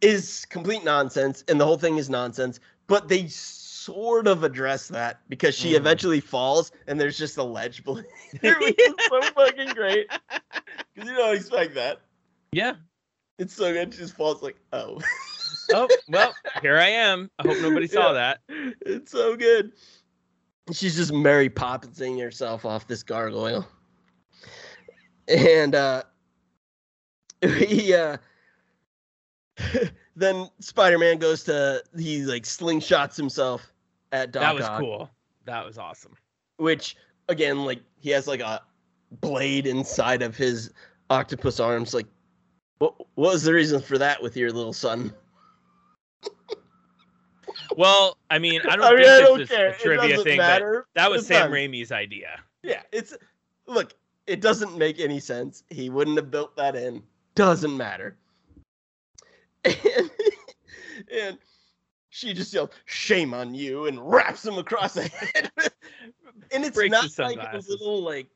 is complete nonsense, and the whole thing is nonsense. But they sort of address that because she Mhm. eventually falls, and there's just a ledge below which is so fucking great. Because you don't expect that. Yeah. It's so good. She just falls like, oh, Oh, well, here I am. I hope nobody saw that. it's so good. She's just Mary Poppinsing herself off this gargoyle, and uh, he uh, then Spider-Man goes to he like slingshots himself at Doc that was Ock, cool. That was awesome. which again like he has like a blade inside of his octopus arms like What, what was the reason for that with your little son? Well, I mean, I don't I mean, think I this don't is care. a trivia thing, but matter. that was It's Sam fine. Raimi's idea. Yeah, it's look. It doesn't make any sense. He wouldn't have built that in. Doesn't matter. And, and she just yelled, "Shame on you!" and wraps him across the head. and it's Breaks not like a little like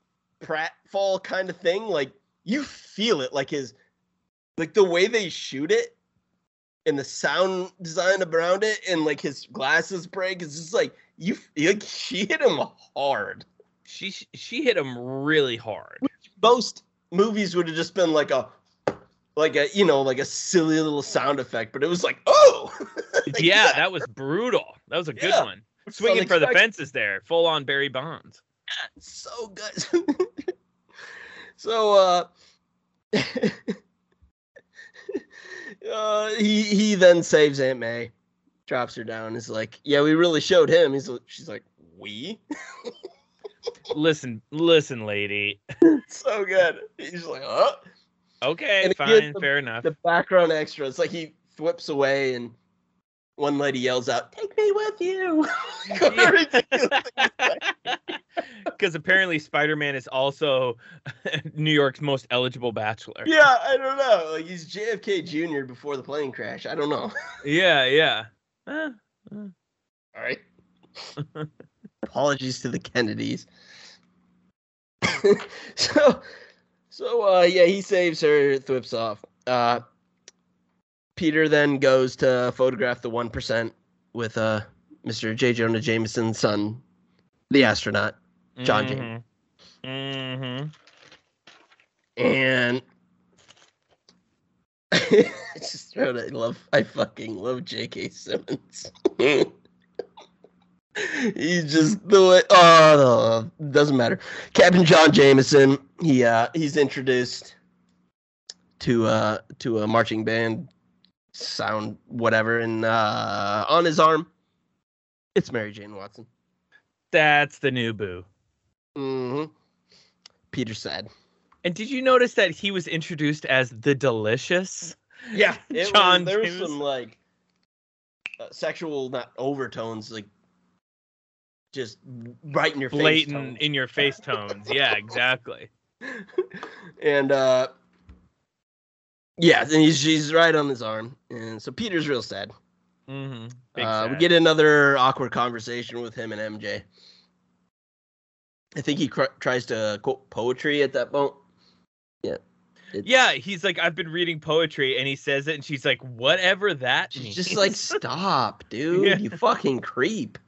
pratfall kind of thing. Like you feel it, like his, like the way they shoot it, and the sound design around it, and like his glasses break. It's just like you, like she hit him hard. She she hit him really hard. most movies would have just been like a like a you know like a silly little sound effect but it was like oh Like, yeah, that was brutal. That was a good Yeah. one. Swinging for the fences there, full on Barry Bonds. yeah, so good so uh uh he he then saves aunt may drops her down is like yeah we really showed him he's she's like we Listen, listen, lady. so good he's like huh Okay, And fine, fair enough. the background extras. Like he whips away and one lady yells out, "Take me with you." Because apparently Spider-Man is also New York's most eligible bachelor. yeah, I don't know. Like he's JFK Jr. before the plane crash. I don't know. yeah, yeah. Eh, All right. Apologies to the Kennedys. so, so uh, yeah, he saves her, thwips off. Uh, Peter then goes to photograph the one percent with uh, Mr. J. Jonah Jameson's son, the astronaut. John James. Mm-hmm. and I just wrote I love I fucking love J.K. Simmons. he just the way oh no, doesn't matter. Captain John Jameson, he uh he's introduced to uh to a marching band sound whatever and uh on his arm it's Mary Jane Watson. That's the new boo. hmm Peter said. And did you notice that he was introduced as the delicious? Yeah, it John was, there was some like uh, sexual not overtones, like just right in your face. Blatant tones. in your face tones. Yeah, exactly. and uh yeah, and he's she's right on his arm, and so Peter's real sad. Mm-hmm. Uh, we get another awkward conversation with him and MJ. I think he cr- tries to quote poetry at that point. Yeah. It's- Yeah, he's like, I've been reading poetry, and he says it, and she's like, whatever that She's means. just like, stop, dude. Yeah. You fucking creep.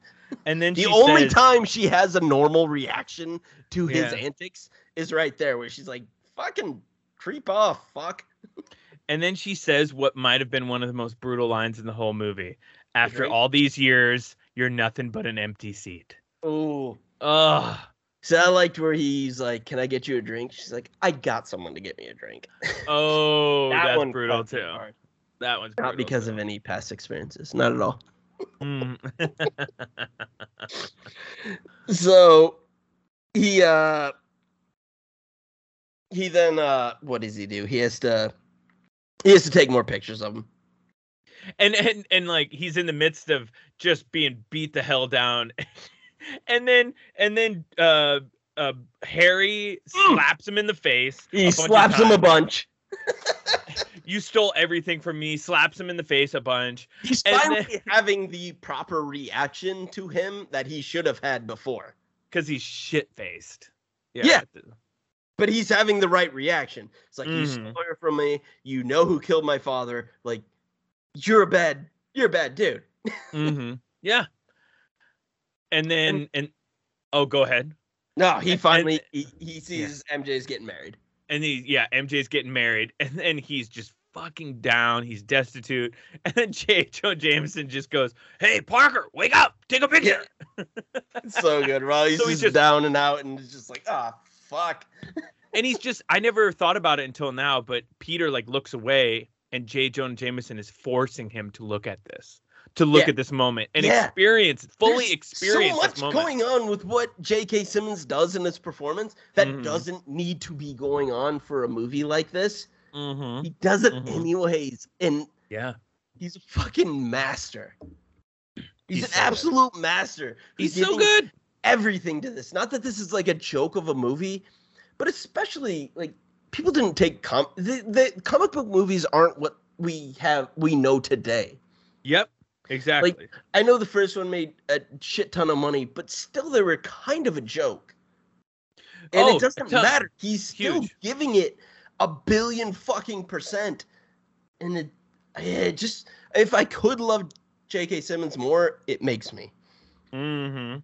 and then The only says, time she has a normal reaction to his Yeah. antics is right there, where she's like, "Fucking creep off, fuck." and then she says what might have been one of the most brutal lines in the whole movie. After all these years, you're nothing but an empty seat. Oh. Ugh. So I liked where he's like, "Can I get you a drink?" She's like, "I got someone to get me a drink." Oh, That that's one brutal too. hard. That one's Not because too. of any past experiences, not at all. Mm. So he uh he then uh what does he do? He has to he has to take more pictures of him. and and and like he's in the midst of just being beat the hell down and then and then uh uh harry Mm. slaps him in the face He a bunch of slaps him a bunch. you stole everything from me slaps him in the face a bunch He's And finally having the proper reaction to him that he should have had before. because he's shit faced Yeah. But he's having the right reaction. It's like you Mhm. stole her from me. You know who killed my father. Like you're a bad you're a bad dude. hmm yeah and then and oh go ahead No, he And- finally he, he sees MJ's getting married. and he yeah mj's getting married and then he's just fucking down he's destitute and then j joe jameson just goes hey parker wake up take a picture It's so good, bro. He's So he's just, just- down and out and it's just like, ah, fuck. and he's just i never thought about it until now but peter like looks away and j jonah jameson is forcing him to look at this to look Yeah. at this moment and Yeah. experience fully There's experience so much this moment going on with what J.K. Simmons does in this performance that Mhm. doesn't need to be going on for a movie like this. Mm-hmm. He does it Mhm. anyways, and Yeah. he's a fucking master. He's, He's an so good. absolute master. He's He's so good. Everything to this. Not that this is like a joke of a movie, but especially like people didn't take com the, the comic book movies aren't what we have we know today. Yep. Exactly. Like, I know the first one made a shit ton of money, but still they were kind of a joke. And Oh, it doesn't ton. matter. He's still Huge. giving it a billion fucking percent. And it, it just if I could love J.K. Simmons more, it makes me. mm-hmm.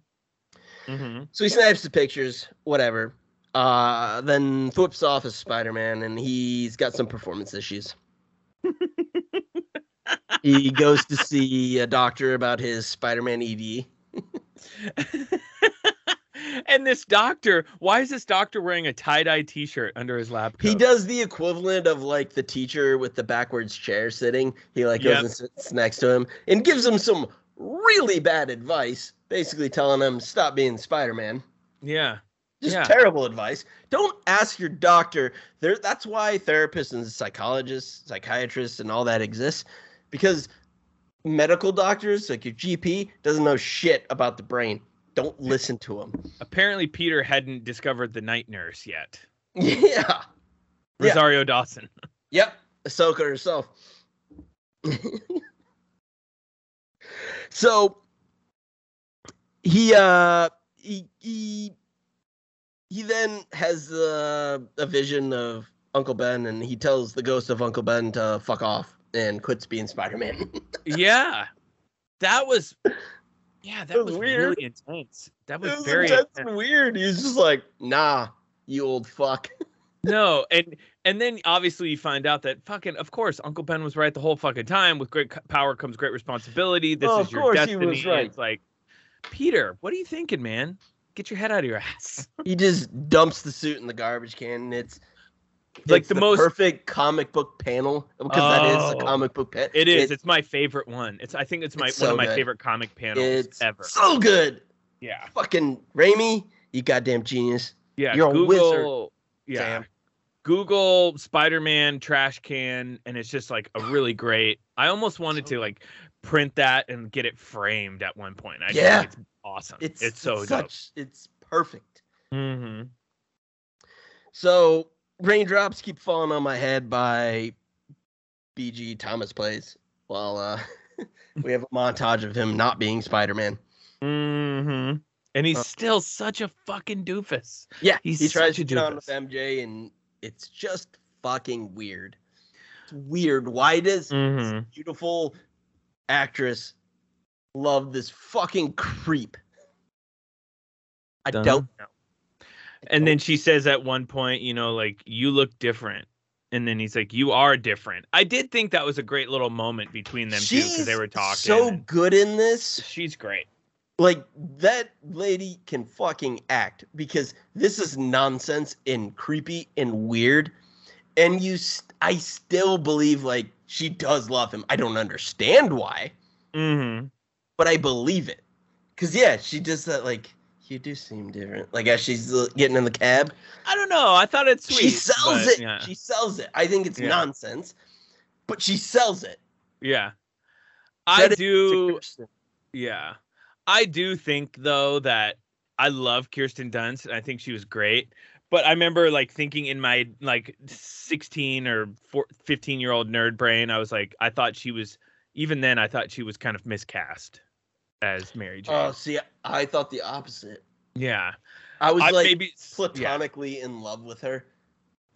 Mm-hmm. So he snaps the pictures, whatever. Uh, then flips off as Spider Man, and he's got some performance issues. he goes to see a doctor about his Spider Man ED. and this doctor, why is this doctor wearing a tie-dye t-shirt under his lab coat? He does the equivalent of like the teacher with the backwards chair sitting. He like goes Yep. and sits next to him and gives him some really bad advice, basically telling him stop being Spider Man. Yeah. Just Yeah. terrible advice. Don't ask your doctor. There, that's why therapists and psychologists, psychiatrists, and all that exists, because medical doctors, like your GP, doesn't know shit about the brain. Don't listen to him. Apparently Peter hadn't discovered the night nurse yet. Yeah. Yeah. Rosario Dawson. Yep. Ahsoka herself. so he uh he he he then has uh, a vision of Uncle Ben and he tells the ghost of Uncle Ben to fuck off and quits being Spider-Man. yeah. That was Yeah, that was was, weird. really intense. That was was very intense intense. and weird. He's just like, nah, you old fuck. No, and and then obviously you find out that fucking of course Uncle Ben was right the whole fucking time. With great power comes great responsibility. This Oh, is of your course he destiny. was right. It's like Peter, what are you thinking, man? Get your head out of your ass. he just dumps the suit in the garbage can and it's Like it's the most- perfect comic book panel because that is a Oh, comic book panel. It is. it's my favorite one. It's I think it's my It's one so of my good. favorite comic panels It's ever. so good. Yeah. Fucking Raimi, you goddamn genius. Yeah. You're a Google wizard, yeah. Sam. Google Spider-Man trash can and it's just like a really great. I almost wanted to like print that and get it framed at one point. I Yeah. think it's awesome. It's It's, so it's dope. such it's perfect. hmm So raindrops keep falling on my head by B.J. Thomas plays while uh we have a montage of him not being Spider-Man. hmm And he's Uh, still such a fucking doofus. Yeah, He's he tries to get on with. MJ and it's just fucking weird. It's weird. Why does Mhm. this beautiful actress love this fucking creep? I don't know. I And don't- then she says at one point, you know, like you look different. And then he's like, "You are different." I did think that was a great little moment between them two because they were talking. So good in this. she's great. Like that lady can fucking act because this is nonsense and creepy and weird. And you, st- I still believe like she does love him. I don't understand why, hmm but I believe it. Cause yeah, she does that like you do seem different. Like as she's uh, getting in the cab, I don't know. I thought it's sweet. she sells but it. Yeah. She sells it. I think it's Yeah. nonsense, but she sells it. yeah. I Credit do. Yeah. I do think though that I love Kirsten Dunst and I think she was great. But I remember like thinking in my like 16 or 4, 15 year old nerd brain, I was like, I thought she was even then I thought she was kind of miscast as Mary Jane. Oh, see, I thought the opposite. yeah. I was I, like maybe yeah. platonically in love with her.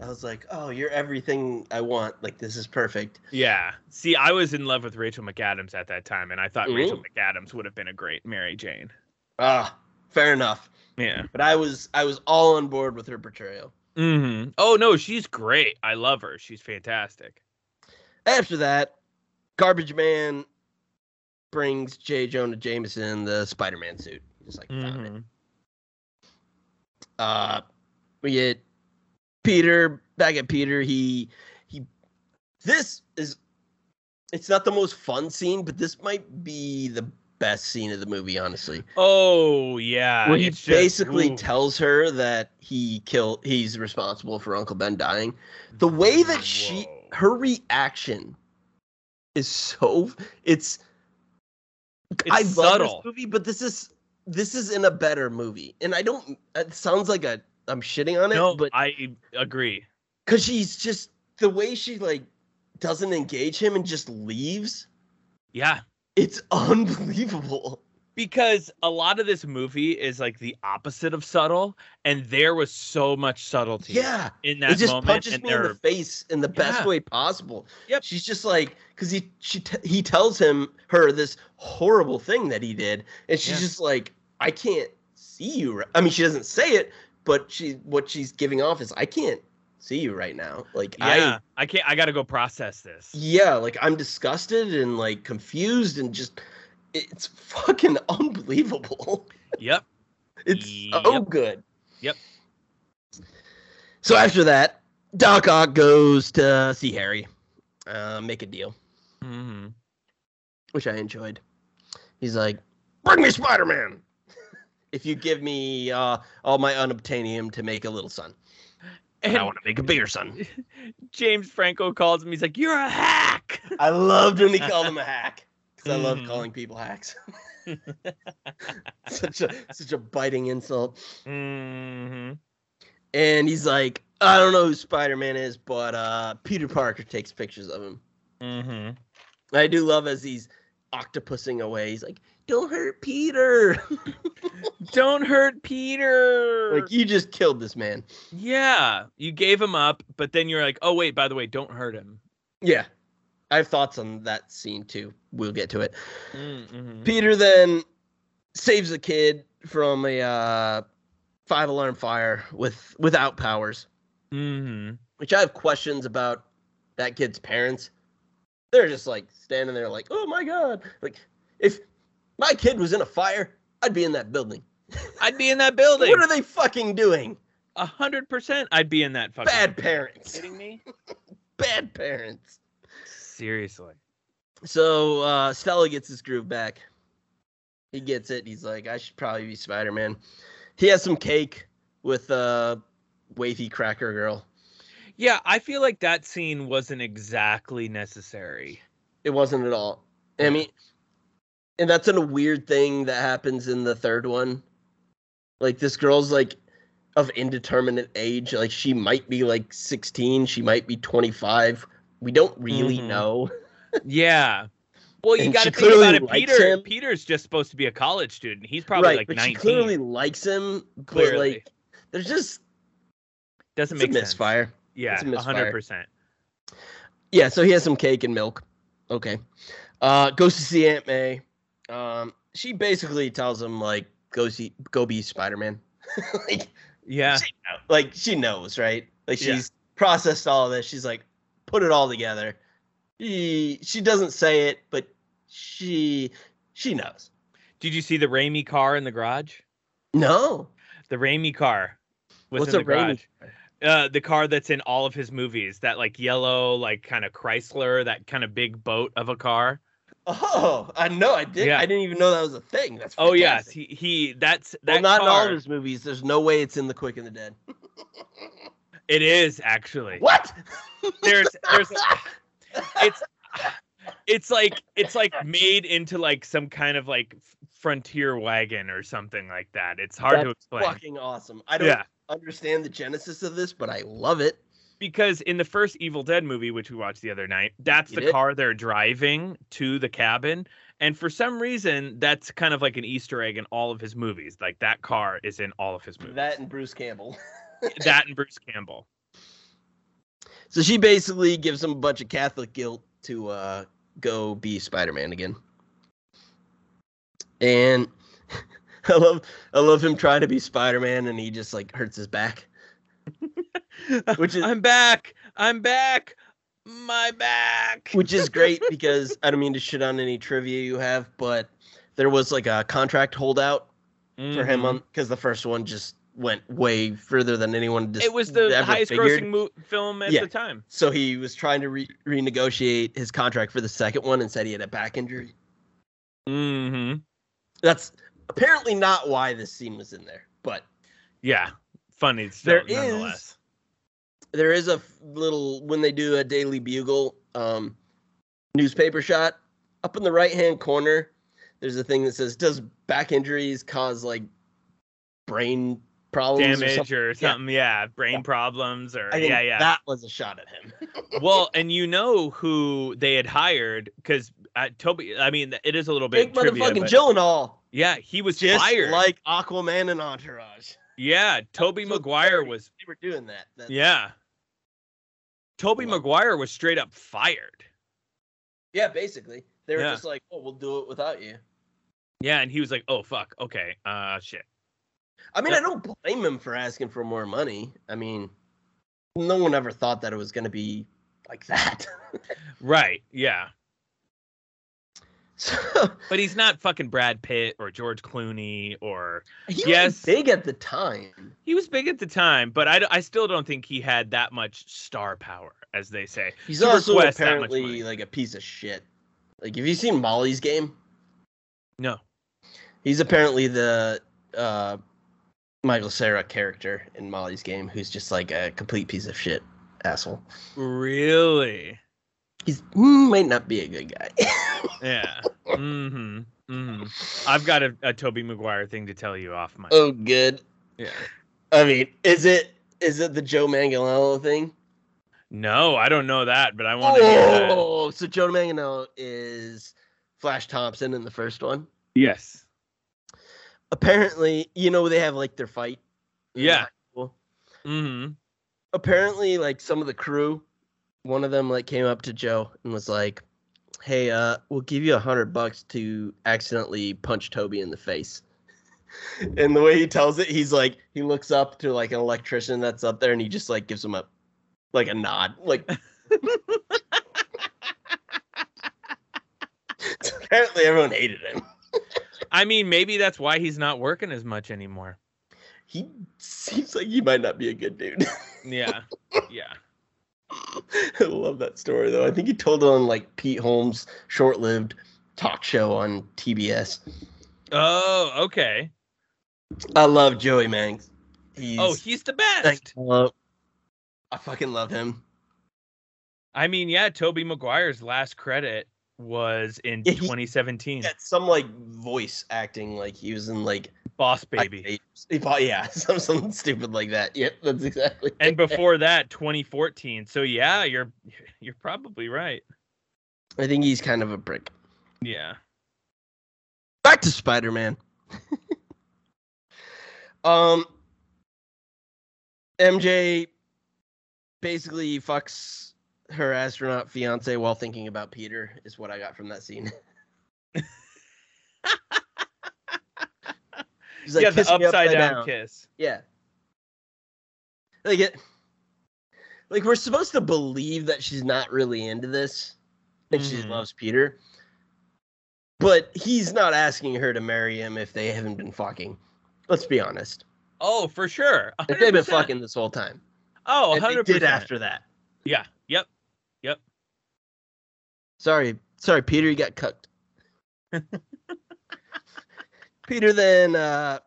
I was like, oh, you're everything I want. Like this is perfect. Yeah. See, I was in love with Rachel McAdams at that time and I thought Rachel McAdams would have been a great Mary Jane. Ah, fair enough. Yeah. But I was I was all on board with her portrayal. Mm-hmm. Oh no, she's great. I love her. She's fantastic. After that, Garbage Man brings J. Jonah Jameson the Spider-Man suit. He Just like found it. Mhm. Uh, we get Peter back at Peter. He he. This is. It's not the most fun scene, but this might be the best scene of the movie, honestly. Oh yeah. where he just- basically ooh. tells her that he killed he's responsible for Uncle Ben dying. The way that she her reaction is so it's, I It's love subtle. this movie, but this is this is in a better movie. And I don't it sounds like a I'm shitting on it, No, but I agree. cuz she's just the way she like doesn't engage him and just leaves, Yeah. it's unbelievable. Because a lot of this movie is like the opposite of subtle, and there was so much subtlety Yeah. in that it just moment. punches me in the face in the best Yeah. way possible. Yep. She's just like, because he she t- he tells him her this horrible thing that he did, and she's Yeah. just like, I can't see you. I mean, she doesn't say it, but she what she's giving off is, I can't see you right now. Like yeah, I I can't. I got to go process this. yeah, like I'm disgusted and like confused and just it's fucking unbelievable. Yep. It's so Yep. good. Yep. So after that, Doc Ock goes to see Harry, uh, make a deal, hmm which I enjoyed. He's like, "Bring me Spider Man, if you give me uh, all my unobtainium to make a little son, and, I want to make a bigger son." James Franco calls him. He's like, "You're a hack." I loved when he called him a hack because I love calling people hacks. such a such a biting insult. hmm And he's like, I don't know who Spider Man is, but uh, Peter Parker takes pictures of him. hmm I do love as he's octopusing away. He's like, "Don't hurt Peter." Don't hurt Peter. like you just killed this man. yeah, you gave him up, but then you're like, "Oh wait, by the way, don't hurt him." Yeah, I have thoughts on that scene too. We'll get to it. Mm-hmm. Peter then saves a kid from a uh, five alarm fire with without powers, hmm which I have questions about. That kid's parents, they're just like standing there, like, "Oh my god!" Like, if my kid was in a fire, I'd be in that building. I'd be in that building. What are they fucking doing? A hundred percent. I'd be in that fucking. Bad building. parents. kidding me? Bad parents. Seriously. So uh, Stella gets his groove back. He gets it. He's like, I should probably be Spider Man. He has some cake with uh, wavy cracker girl. Yeah, I feel like that scene wasn't exactly necessary. It wasn't at all. I mean, and that's a weird thing that happens in the third one. Like this girl's like of indeterminate age. Like she might be like 16. She might be 25. We don't really Mhm. know. Yeah. Well, you got to think about it. Peter, him. Peter's just supposed to be a college student. He's probably right, like but 19. she clearly likes him. But Clearly. like, there's just doesn't make sense. misfire. Yeah, It's a misfire. percent. Yeah, so he has some cake and milk. Okay. Uh goes to see Aunt May. Um she basically tells him like go see go be Spider-Man. like Yeah. she like she knows, right? Like Yeah. she's processed all of this. She's like put it all together. She she doesn't say it, but she she knows. Did you see the Raimi car in the garage? No. The Raimi car. was What's in a the Raimi? Uh, the car that's in all of his movies. That like yellow, like kind of Chrysler, that kind of big boat of a car. Oh, I know. I did. Yeah. I didn't even know that was a thing. That's Oh yes, he he. That's that. well, not in all of his movies. There's no way it's in The Quick and the Dead. It is actually. What? There's there's it's it's like it's like made into like some kind of like frontier wagon or something like that. It's hard to explain. fucking awesome. I don't Yeah. understand the genesis of this, but I love it. Because in the first Evil Dead movie, which we watched the other night, that's You the did? car they're driving to the cabin. And for some reason, that's kind of like an Easter egg in all of his movies. Like that car is in all of his movies. That and Bruce Campbell. that and Bruce Campbell. So she basically gives him a bunch of Catholic guilt to uh, go be Spider-Man again. And I love I love him trying to be Spider-Man and he just like hurts his back. Which is- I'm back. I'm back. My back. Which is great because I don't mean to shit on any trivia you have, but there was like a contract holdout for him Mhm. on because the first one just went way further than anyone dis- It was the highest figured. grossing mo- film at Yeah. the time. So he was trying to re- renegotiate his contract for the second one and said he had a back injury. Mm-hmm. That's apparently not why this scene was in there, but Yeah. Funny still, There is- there is a little when they do a Daily Bugle um, newspaper shot up in the right hand corner. There's a thing that says, "Does back injuries cause like brain problems Damage something?" or something. Yeah. Brain problems or yeah, yeah. that was a shot at him. well, and you know who they had hired because uh, Tobey. I mean, it is a little bit Big trivia, motherfucking but- Gyllenhaal, Yeah, he was just fired. like Aquaman and Entourage. Yeah, Tobey So Maguire was. They were doing that. That's- Yeah, Tobey Wow. Maguire was straight up fired. yeah, basically, they were Yeah. just like, "Oh, we'll do it without you." Yeah, and he was like, "Oh fuck, okay, uh, shit." I mean, Yeah. I don't blame him for asking for more money. I mean, no one ever thought that it was going to be like that. Right. Yeah, so, but he's not fucking Brad Pitt or George Clooney or he Yes. was big at the time. he was big at the time, but I, I still don't think he had that much star power, as they say. He's also request that much money. apparently like a piece of shit. Like, have you seen Molly's game? No. He's apparently the uh, Michael Cera character in Molly's game, who's just like a complete piece of shit asshole. Really? He's mm, might not be a good guy. Yeah. mm-hmm. Mm-hmm. I've got a, a Tobey Maguire thing to tell you off my. oh, good. Yeah. I mean, is it is it the Joe Manganiello thing? No, I don't know that, but I want to. Oh, so Joe Manganiello is Flash Thompson in the first one. Yes. Apparently, you know they have like their fight. Yeah. Mm-hmm. Apparently, like some of the crew, one of them like came up to Joe and was like, "Hey, uh, we'll give you a hundred bucks to accidentally punch Tobey in the face." And the way he tells it, he's like, he looks up to like an electrician that's up there, and he just like gives him a like a nod, like. Apparently, everyone hated him. I mean, maybe that's why he's not working as much anymore. He seems like he might not be a good dude. Yeah. Yeah. I love that story though. I think he told it on like Pete Holmes' short-lived talk show on TBS. Oh, okay. I love Joey Mangs. He's, Oh, he's the I best. love- I fucking love him. I mean, yeah, Tobey Maguire's last credit was in Yeah, he- 2017. He had some like voice acting, like he was in like Boss Baby. He thought- yeah, some something stupid like that. Yep, that's exactly. And before that, 2014. So yeah, you're you're probably right. I think he's kind of a prick. Yeah. Back to Spider-Man. um, MJ basically fucks her astronaut fiance while thinking about Peter. Is what I got from that scene. He's yeah, the "Kiss upside, down, kiss. Yeah. Like it. Like we're supposed to believe that she's not really into this, and she Mhm. loves Peter. But he's not asking her to marry him if they haven't been fucking. Let's be honest. Oh, for sure. If they've been fucking this whole time. Oh, and 100%. they did after that. Yeah. Yep. Sorry, sorry, Peter, you got cooked. Peter then uh,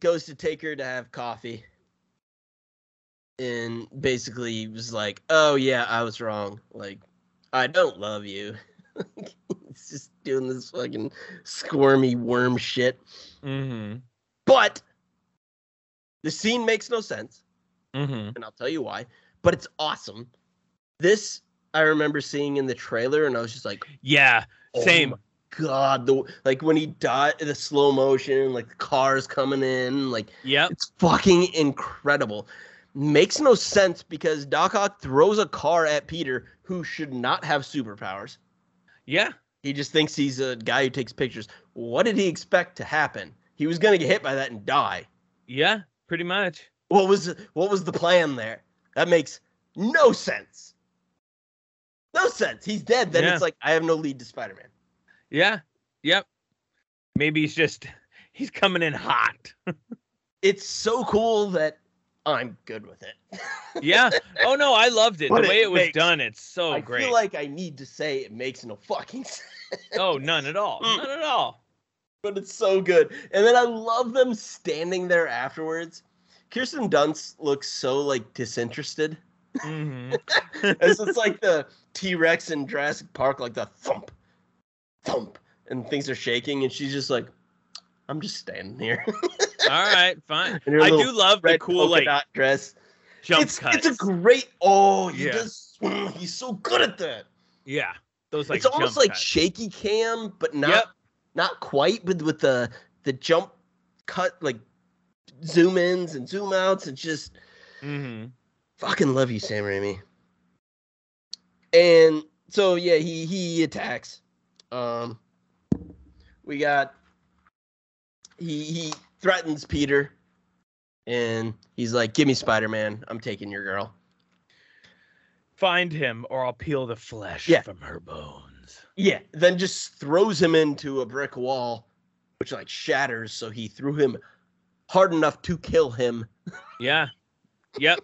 goes to take her to have coffee, and basically was like, "Oh yeah, I was wrong. Like, I don't love you." He's just doing this fucking squirmy worm shit. Mm-hmm. But the scene makes no sense. Mm-hmm. and I'll tell you why. But it's awesome. This I remember seeing in the trailer, and I was just like, Yeah. oh Same. my God, the like when he died, the slow motion, like the cars coming in, like yeah, it's fucking incredible. Makes no sense because Doc Ock throws a car at Peter who should not have superpowers. Yeah. He just thinks he's a guy who takes pictures. What did he expect to happen? He was gonna get hit by that and die. Yeah. Pretty much. What was what was the plan there? That makes no sense. No sense. He's dead. Then Yeah. it's like I have no lead to Spider-Man. Yeah. Yep. Maybe he's just he's coming in hot. It's so cool that I'm good with it. Yeah. Oh no, I loved it. But the way it it was makes- done, it's so I great. I feel like I need to say it makes no fucking sense. oh, none at all. Mm. None at all. but it's so good. And then I love them standing there afterwards. Kirsten Dunst looks so like disinterested. Hmm It's just like the T Rex in Jurassic Park, like the thump, thump, and things are shaking, and she's just like, "I'm just standing here." All right, fine. I do love the cool like dress. jump it's cuts. it's a great. Oh, he Yeah. does. mm, He's so good at that. yeah, those like it's almost like cuts. shaky cam, but not Yep. not quite. But with the the jump cut, like zoom ins and zoom outs, it's just Mhm. Fucking love you, Sam Raimi. And so yeah, he he attacks. Um, we got he he threatens Peter, and he's like, "Give me Spider Man. I'm taking your girl." Find him, or I'll peel the flesh Yeah. from her bones. Yeah, then just throws him into a brick wall, which like shatters. So he threw him hard enough to kill him. Yeah. Yep.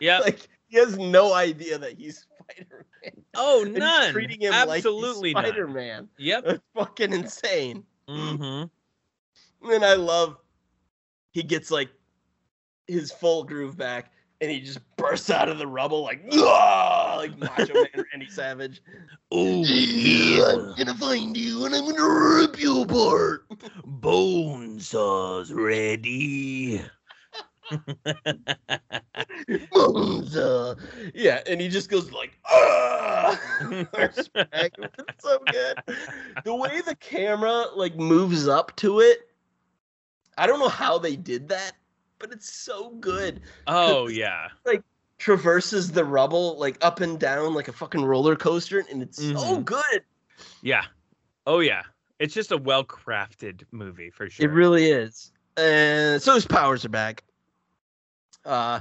Yep. Like he has no idea that he's Spider Man. oh, And none. treating him Absolutely like. Spider Man. Yep. That's fucking insane. Mm-hmm. And I love he gets like his full groove back and he just bursts out of the rubble like "Ah!" like Macho Man Randy Savage. Oh, I'm gonna find you and I'm gonna rip you apart. bone saws ready. Yeah, and he just goes like, ah! So good. The way the camera like moves up to it, I don't know how they did that, but it's so good. oh yeah. Like traverses the rubble like up and down like a fucking roller coaster, and it's so Mhm. good. Yeah. Oh yeah. It's just a well crafted movie for sure. It really is. And so his powers are back. Uh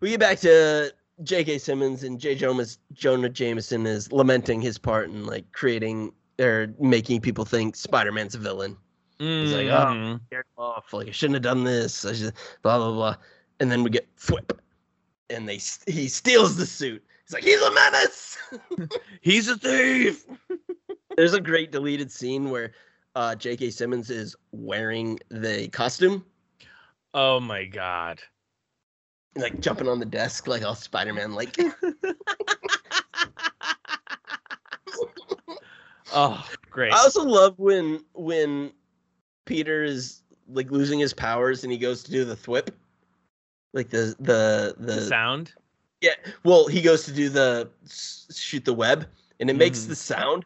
we get back to J.K. Simmons and J. Jonah, Jonah Jameson is lamenting his part in like creating or making people think Spider-Man's a villain. He's like, oh. Scared off. Like I shouldn't have done this. I should, blah blah blah. And then we get flip, and they he steals the suit. He's like, he's a menace. He's a thief. There's a great deleted scene where uh, J.K. Simmons is wearing the costume. Oh my god. Like jumping on the desk like all Spider-Man like Oh, great. I also love when when Peter is like losing his powers and he goes to do the thwip. Like the the the, the sound. yeah, well, he goes to do the shoot the web and it makes Mhm. the sound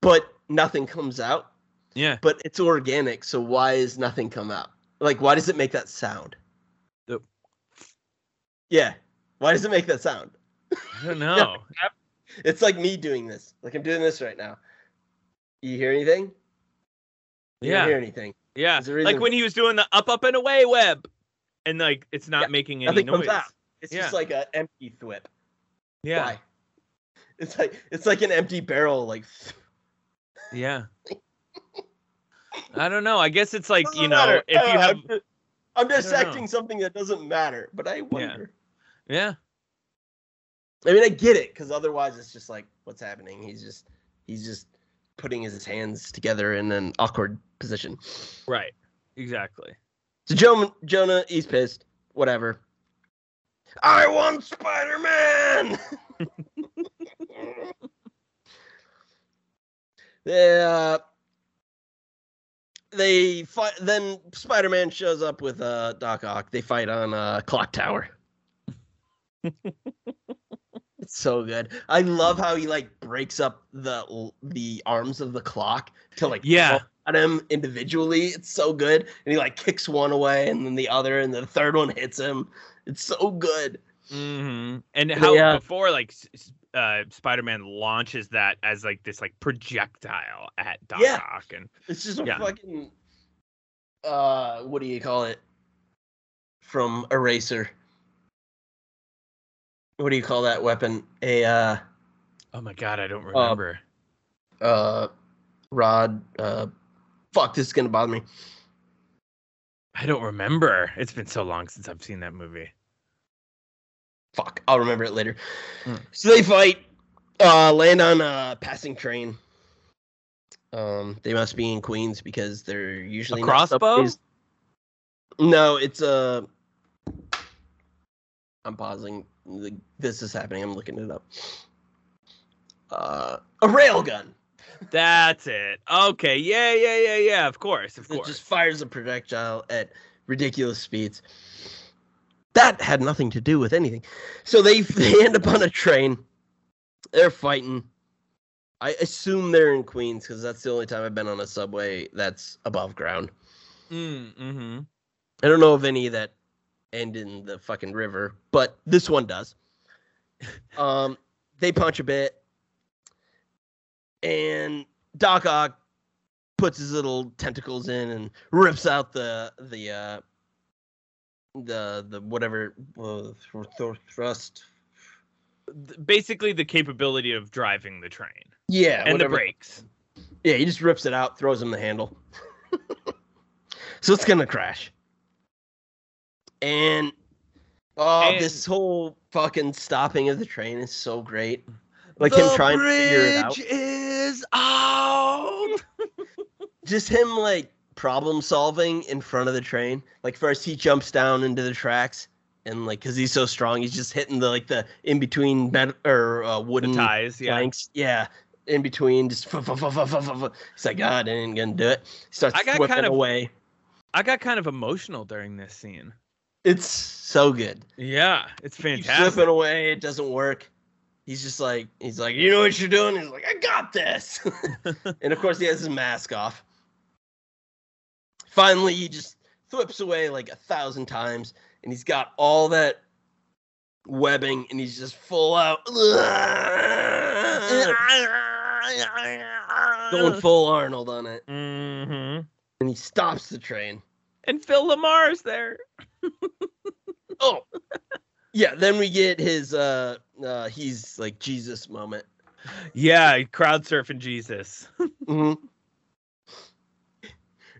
but nothing comes out, Yeah. but it's organic, so why is nothing come out? Like why does it make that sound? Yeah. Why does it make that sound? I don't know. It's like me doing this. Like I'm doing this right now. You hear anything? You Yeah. hear anything. Yeah. Like when he was doing the up, up, and away web. And like it's not Yeah, making any Nothing noise. comes out. It's Yeah. just like an empty thwip. Yeah. Why? It's like it's like an empty barrel. Like Yeah. I don't know. I guess it's like, you know, matter. if you have I'm, just- I'm know. dissecting something that doesn't matter, but I wonder. Yeah. I mean, I get it because otherwise it's just like, what's happening? He's just he's just putting his hands together in an awkward position. Right. Exactly. So Jonah, Jonah, he's pissed. Whatever. I want Spider Man. yeah. They fight. Then Spider Man shows up with uh, Doc Ock. They fight on uh, Clock Tower. It's so good. I love how he like breaks up the the arms of the clock to like Yeah. at him individually. It's so good. And he like kicks one away and then the other and the third one hits him. It's so good. hmm And how Yeah. before like uh, Spider-Man launches that as like this like projectile at Doc Yeah. Ock, and It's just a Yeah. fucking uh what do you call it? From Eraser. What do you call that weapon? A uh oh my god, I don't remember. uh rod uh fuck this is gonna bother me. I don't remember. It's been so long since I've seen that movie. Fuck, I'll remember it later. Hmm. So they fight, uh, land on a passing train, Um, they must be in Queens because they're usually not crossbow? No, it's a. I'm pausing. This is happening. I'm looking it up. Uh, a railgun. That's it. Okay. Yeah, yeah, yeah, yeah. Of course, of that course. It just fires a projectile at ridiculous speeds. That had nothing to do with anything. So they they end up on a train. They're fighting. I assume they're in Queens because that's the only time I've been on a subway that's above ground. Mm, mm-hmm. I don't know of any that end in the fucking river, but this one does. Um, they punch a bit, and Doc Ock puts his little tentacles in and rips out the the uh, the the whatever uh, th- th- thrust. Basically, the capability of driving the train Yeah, and the brakes. Yeah, he just rips it out, throws him the handle. so it's gonna crash. And oh, And- this whole fucking stopping of the train is so great. Like him trying to figure it out. is out. Just him like problem solving in front of the train. Like first he jumps down into the tracks and like because he's so strong, he's just hitting the like the in between met or uh, The wooden ties, yeah. planks. Yeah. In between, just fu- fu- fu- fu- fu- fu- fu- he's like, God, I ain't gonna do it. He starts I got whipping kind of- away. I got kind of emotional during this scene. It's so good. Yeah, it's fantastic. slipping away, it doesn't work. He's just like, he's like, you know what you're doing? He's like, I got this. and of course, he has his mask off. Finally, he just flips away like a thousand times, and he's got all that webbing, and he's just full out going full Arnold on it, hmm and he stops the train. And Phil LaMarr's there. Oh, yeah. Then we get his uh, uh he's like Jesus moment. Yeah, crowd surfing Jesus. hmm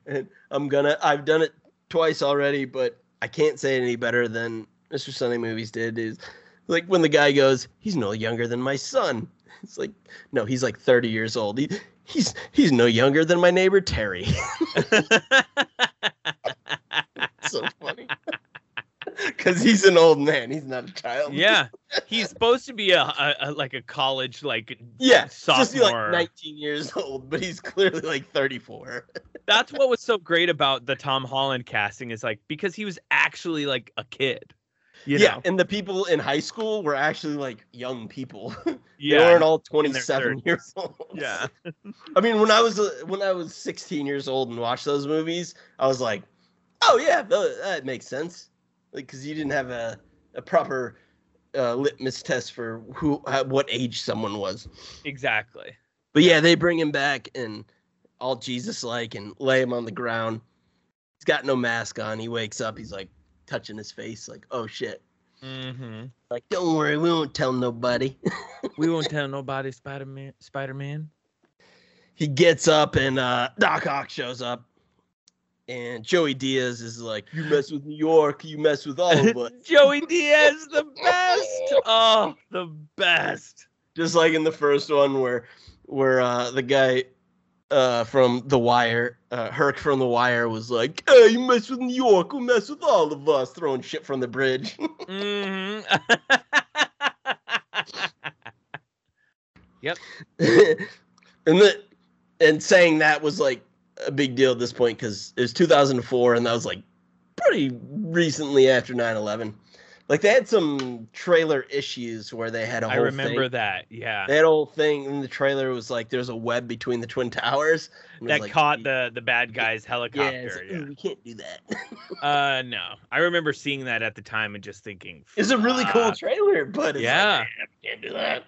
And I'm gonna. I've done it twice already, but I can't say it any better than Mr. Sunday Movies did. Is like when the guy goes, "He's no younger than my son." It's like, no, he's like 30 years old. He, he's he's no younger than my neighbor Terry. so funny. Because he's an old man. He's not a child. yeah, he's supposed to be a, a, a like a college like Yeah. Just be like 19 years old, but he's clearly like 34. that's what was so great about the Tom Holland casting is like because he was actually like a kid. You yeah, know? and the people in high school were actually like young people. Yeah, they weren't all 27 years old. yeah. I mean, when I was uh, when I was 16 years old and watched those movies, I was like, "Oh yeah, that makes sense." Like cuz you didn't have a a proper uh, litmus test for who uh, what age someone was. exactly. But yeah, they bring him back and all Jesus like and lay him on the ground. He's got no mask on. He wakes up, he's like touching his face like, "Oh shit." Mm-hmm. Like, "Don't worry, we won't tell nobody." We won't tell nobody Spider Man. Spider Man. he gets up and uh Doc Ock shows up. And Joey Diaz is like, You mess with New York, you mess with all of us. Joey Diaz, the best. Oh, the best. Just like in the first one where where uh the guy uh from The Wire, uh Herc from The Wire was like, Hey, you mess with New York, you mess with all of us, throwing shit from the bridge. hmm and the and saying that was like a big deal at this point because it was 2004 and that was like pretty recently after 9-11 like they had some trailer issues where they had a I whole remember thing. that. Yeah. That whole thing in the trailer was like there's a web between the twin towers and it was That like, caught the the bad guy's yeah, helicopter. it's like, Yeah. "Ooh, we can't do that Uh, no. I remember seeing that at the time and just thinking, it's a really cool trailer but it's Yeah. like, "Eh, can't do that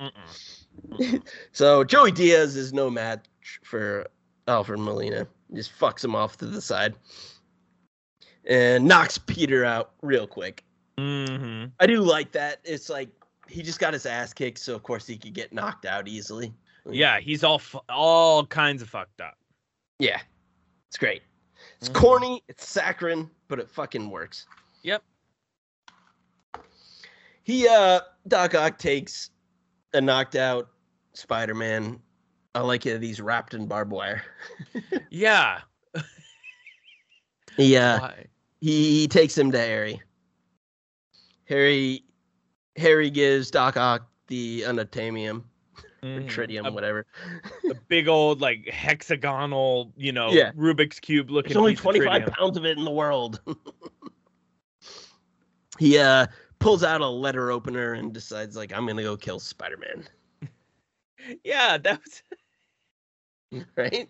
Mm-mm. So Joey Diaz is no match for Alfred Molina. Just fucks him off to the side and knocks Peter out real quick. Mhm. I do like that. It's like he just got his ass kicked, so of course he could get knocked out easily. Yeah, he's all fu- all kinds of fucked up. Yeah, it's great. It's Mhm. corny, it's saccharine, but it fucking works. Yep. He uh Doc Ock takes a knocked out Spider-Man I like it. He's wrapped in barbed wire. Yeah. Yeah. Why? he, he takes him to Harry. Harry Harry gives Doc Ock the unobtainium or Mhm. tritium, A- whatever. a big old like hexagonal, you know, Yeah. Rubik's cube looking. There's only piece of 25 pounds of it in the world. he uh pulls out a letter opener and decides like I'm gonna go kill Spider-Man. Yeah, that was Right?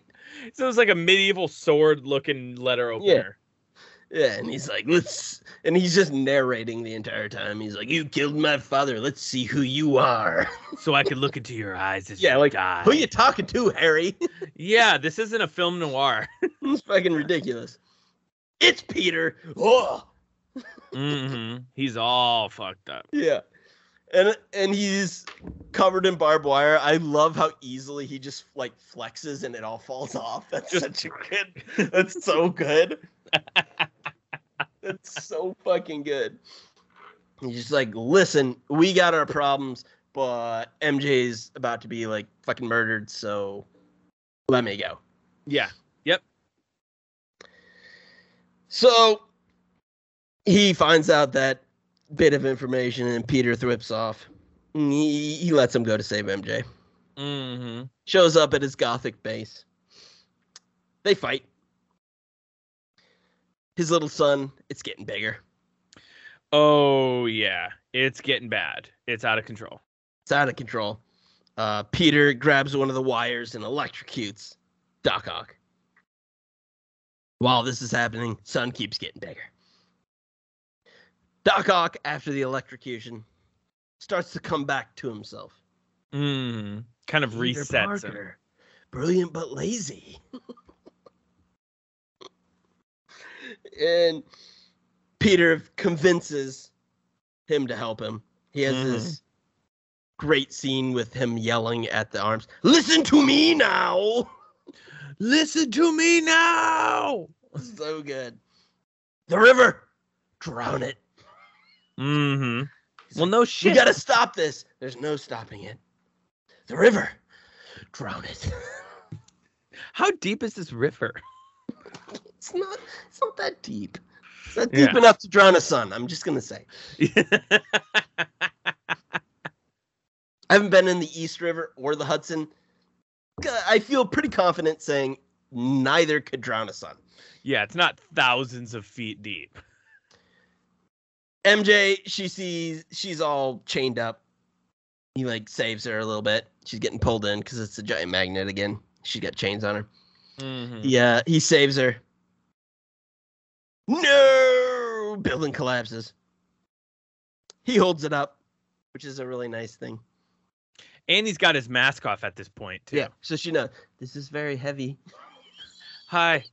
so it was like a medieval sword looking letter opener. Yeah, yeah, and he's like, let's and he's just narrating the entire time. He's like, You killed my father, let's see who you are. So I could look into your eyes as Yeah, you like, die. Who you talking to, Harry? Yeah, this isn't a film noir. it's fucking ridiculous. It's Peter. Oh hmm He's all fucked up. Yeah. And and he's covered in barbed wire. I love how easily he just like flexes and it all falls off. That's Just- such a good. That's so good. that's so fucking good. He's just like, listen, we got our problems, but MJ's about to be like fucking murdered, so let me go. Yeah. Yep. So he finds out that bit of information and Peter thwips off. He, he lets him go to save MJ. hmm Shows up at his gothic base. They fight. His little sun, it's getting bigger. Oh yeah, it's getting bad. It's out of control. It's out of control. Uh, Peter grabs one of the wires and electrocutes Doc Ock. While this is happening, sun keeps getting bigger. Doc Ock, after the electrocution, starts to come back to himself. hmm Kind of Peter resets him. Brilliant but lazy. and Peter convinces him to help him. He has Mhm. this great scene with him yelling at the arms, Listen to me now! Listen to me now. so good. The river, drown it. Hmm Well, no We shit. gotta stop this. There's no stopping it. The river, drown it. How deep is this river? It's not. It's not that deep. It's not deep Yeah. enough to drown a sun. I'm just gonna say. I haven't been in the East River or the Hudson. I feel pretty confident saying neither could drown a sun. yeah, it's not thousands of feet deep. MJ, she sees she's all chained up. He like saves her a little bit. She's getting pulled in because it's a giant magnet again. She's got chains on her. hmm Yeah, he saves her. No, building collapses. He holds it up, which is a really nice thing. And he's got his mask off at this point too. Yeah, so she knows this is very heavy. Hi.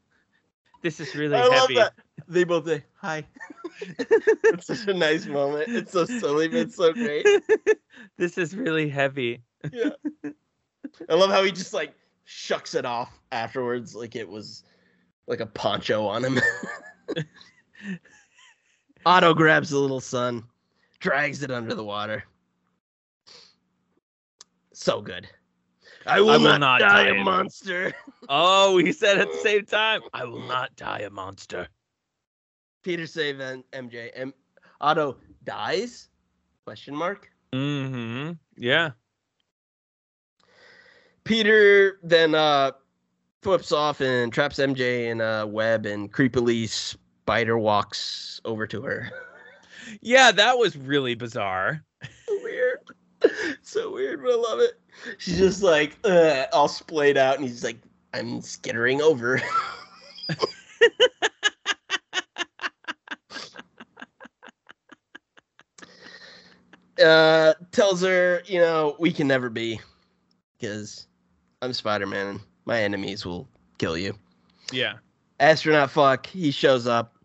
This is really I love heavy. that. They both say hi. it's such a nice moment. It's so silly, but it's so great. this is really heavy. Yeah. I love how he just like shucks it off afterwards, like it was like a poncho on him. Otto grabs the little sun, drags it under the water. So good. I will, will not, not die, die a monster. Oh, he said at the same time, I will not die a monster. Peter save and MJ. M- Otto dies? Question mark. Mm-hmm. Yeah. Peter then uh flips off and traps MJ in a web and creepily spider walks over to her. Yeah, that was really bizarre. weird. So weird, but I love it. She's just like uh, all splayed out, and he's like, I'm skittering over. uh, tells her, you know, we can never be because I'm Spider Man and my enemies will kill you. Yeah. Astronaut fuck, he shows up.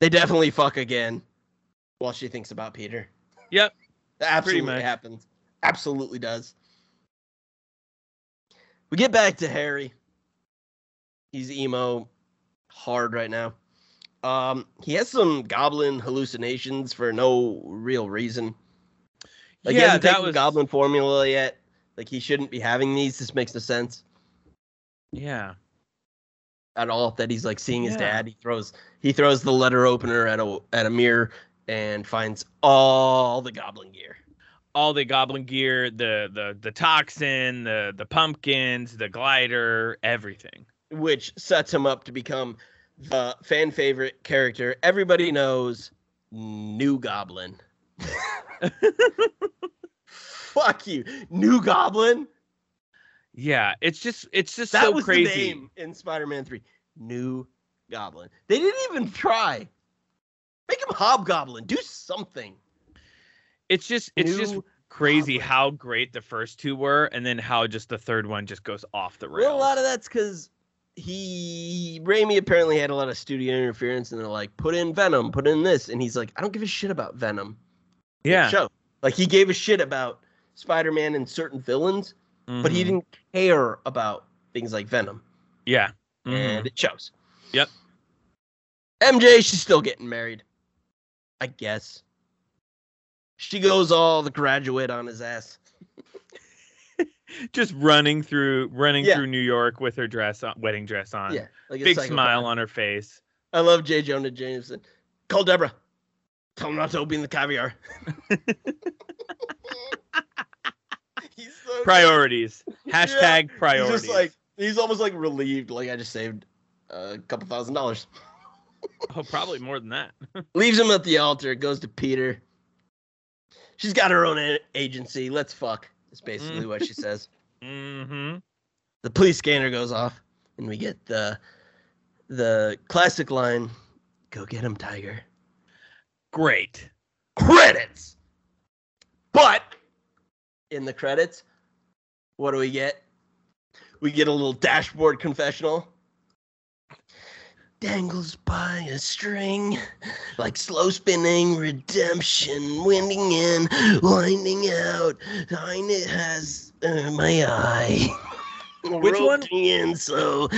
They definitely fuck again while she thinks about Peter. Yep. That absolutely happens. Absolutely does. We get back to Harry. He's emo hard right now. Um, he has some goblin hallucinations for no real reason. Like he yeah, hasn't that taken was goblin formula yet, Like he shouldn't be having these. This makes no sense Yeah. at all. That he's like seeing his Yeah. dad. He throws he throws the letter opener at a at a mirror and finds all the goblin gear. All the goblin gear, the the the toxin, the the pumpkins, the glider, everything. which sets him up to become the fan favorite character. Everybody knows New Goblin. Fuck you, New Goblin. Yeah, it's just it's just That so was crazy. the name in Spider-Man Three. New Goblin. They didn't even try. Make him Hobgoblin. Do something. It's just it's just crazy Goblin. how great the first two were, and then how just the third one just goes off the rails. Well, a lot of that's because he Raimi apparently had a lot of studio interference, and they're like, put in Venom, put in this, and he's like, I don't give a shit about Venom. Yeah, show. Like he gave a shit about Spider-Man and certain villains, but he mhm, didn't care about things like Venom, Yeah. mhm. and it shows. Yep. MJ, she's still getting married, I guess. She goes all the graduate on his ass. just running through running Yeah. through New York with her dress on, wedding dress on. Yeah, like Big psychopath. smile on her face. I love J. Jonah Jameson. Call Deborah. Tell him not to open the caviar. He's so good. Priorities. Hashtag He's priorities. just like he's almost like relieved. Like I just saved a couple thousand dollars. oh, probably more than that. Leaves him at the altar. Goes to Peter. She's got her own agency. Let's fuck. That's basically what she says. hmm The police scanner goes off, and we get the the classic line: "Go get him, Tiger." Great. Credits. But in the credits, what do we get? We get a little dashboard confessional. Dangles by a string, like slow spinning redemption, winding in, winding out. Mine it has uh, my eye. Which one? In so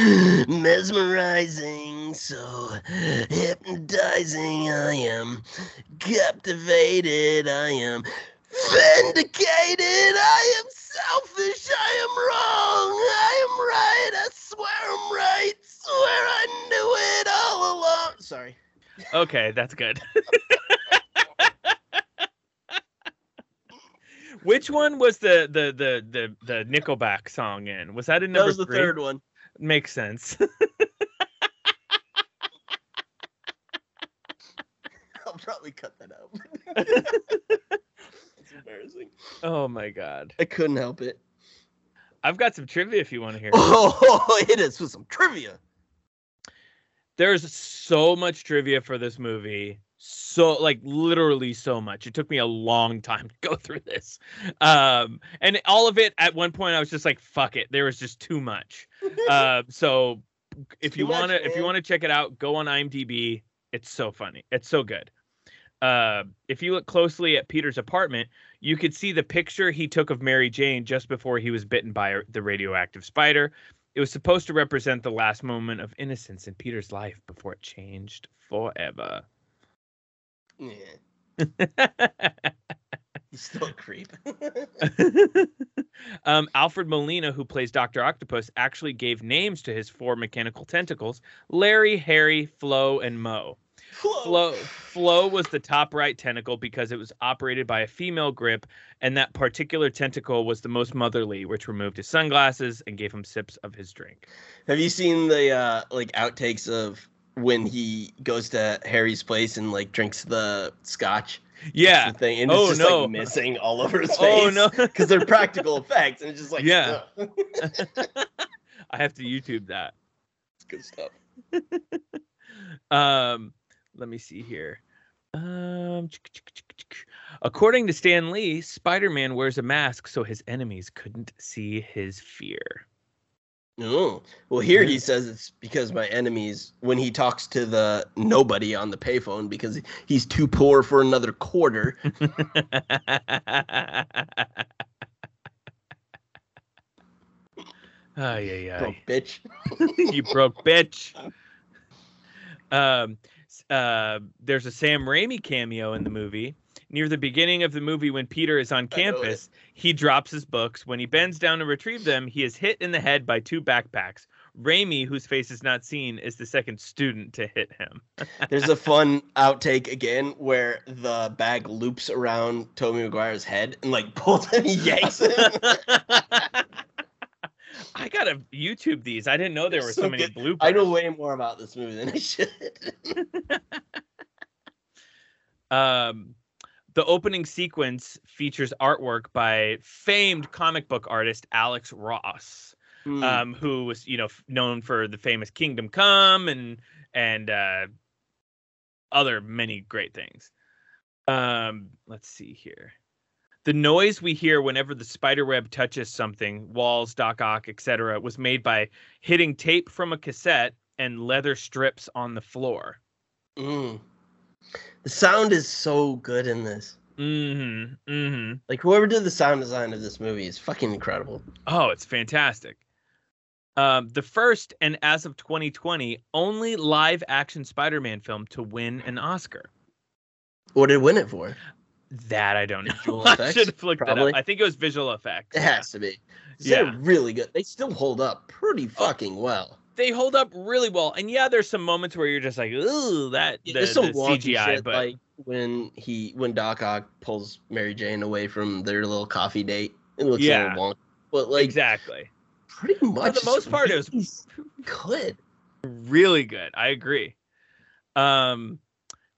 mesmerizing, so hypnotizing. I am captivated. I am vindicated. I am selfish. I am wrong. I am right. I swear I'm right. Swear I knew it all along. Sorry. Okay, that's good. Which one was the the the the the Nickelback song in? Was that in That was the three? third one. Makes sense. I'll probably cut that out. it's embarrassing. oh my god. I couldn't help it. I've got some trivia if you want to hear. Oh, it is with some trivia. There's so much trivia for this movie. So like literally so much. It took me a long time to go through this. Um and all of it at one point I was just like fuck it. There was just too much. Uh so if you want to if you want to check it out, go on IMDb. It's so funny. It's so good. Uh, if you look closely at Peter's apartment, you could see the picture he took of Mary Jane just before he was bitten by the radioactive spider. It was supposed to represent the last moment of innocence in Peter's life before it changed forever. Yeah, he's still a creep. um, Alfred Molina, who plays Dr. Octopus, actually gave names to his four mechanical tentacles Larry, Harry, Flo, and Mo. Flo, Flo was the top right tentacle because it was operated by a female grip, and that particular tentacle was the most motherly, which removed his sunglasses and gave him sips of his drink. Have you seen the uh like outtakes of when he goes to Harry's place and like drinks the scotch? Yeah. thing, and Oh, it's just no. like missing all over his face. Oh no. because they're practical effects, and it's just like Yeah. I have to YouTube that. it's good stuff. Um, let me see here. Um, according to Stan Lee, Spider-Man wears a mask so his enemies couldn't see his fear. Oh, well, here he says it's because my enemies when he talks to the nobody on the payphone because he's too poor for another quarter. Ay, ay, Broke ay. bitch. you broke bitch. Um, uh, there's a Sam Raimi cameo in the movie. Near the beginning of the movie, when Peter is on I campus, he drops his books. When he bends down to retrieve them, he is hit in the head by two backpacks. Raimi, whose face is not seen, is the second student to hit him. There's a fun outtake again where the bag loops around Tobey Maguire's head and like pulls him, he yanks it. I gotta YouTube these. I didn't know there They're were so so many good. bloopers. I know way more about this movie than I should. Um, the opening sequence features artwork by famed comic book artist Alex Ross, Hmm. um, who was you know f- known for the famous Kingdom Come and and uh, other many great things. Um, let's see here. The noise we hear whenever the spiderweb touches something, walls, Doc Ock, etc., was made by hitting tape from a cassette and leather strips on the floor. Mm. The sound is so good in this. Mm-hmm. Mm-hmm. Like whoever did the sound design of this movie is fucking incredible. Oh, it's fantastic. Um, the first and as of 2020, only live action Spider-Man film to win an Oscar. What did it win it for? That I don't know. Visual I should have looked that up. I think it was visual effects. It yeah. has to be. Yeah. They're really good. They still hold up pretty fucking well. They hold up really well, and yeah, there's some moments where you're just like, "Ooh, that Yeah, the, There's some the CGI," shit, but like when he when Doc Ock pulls Mary Jane away from their little coffee date. It looks Yeah. a little wonky, but like exactly, pretty much for the most part, it was- good. really good. I agree. Um,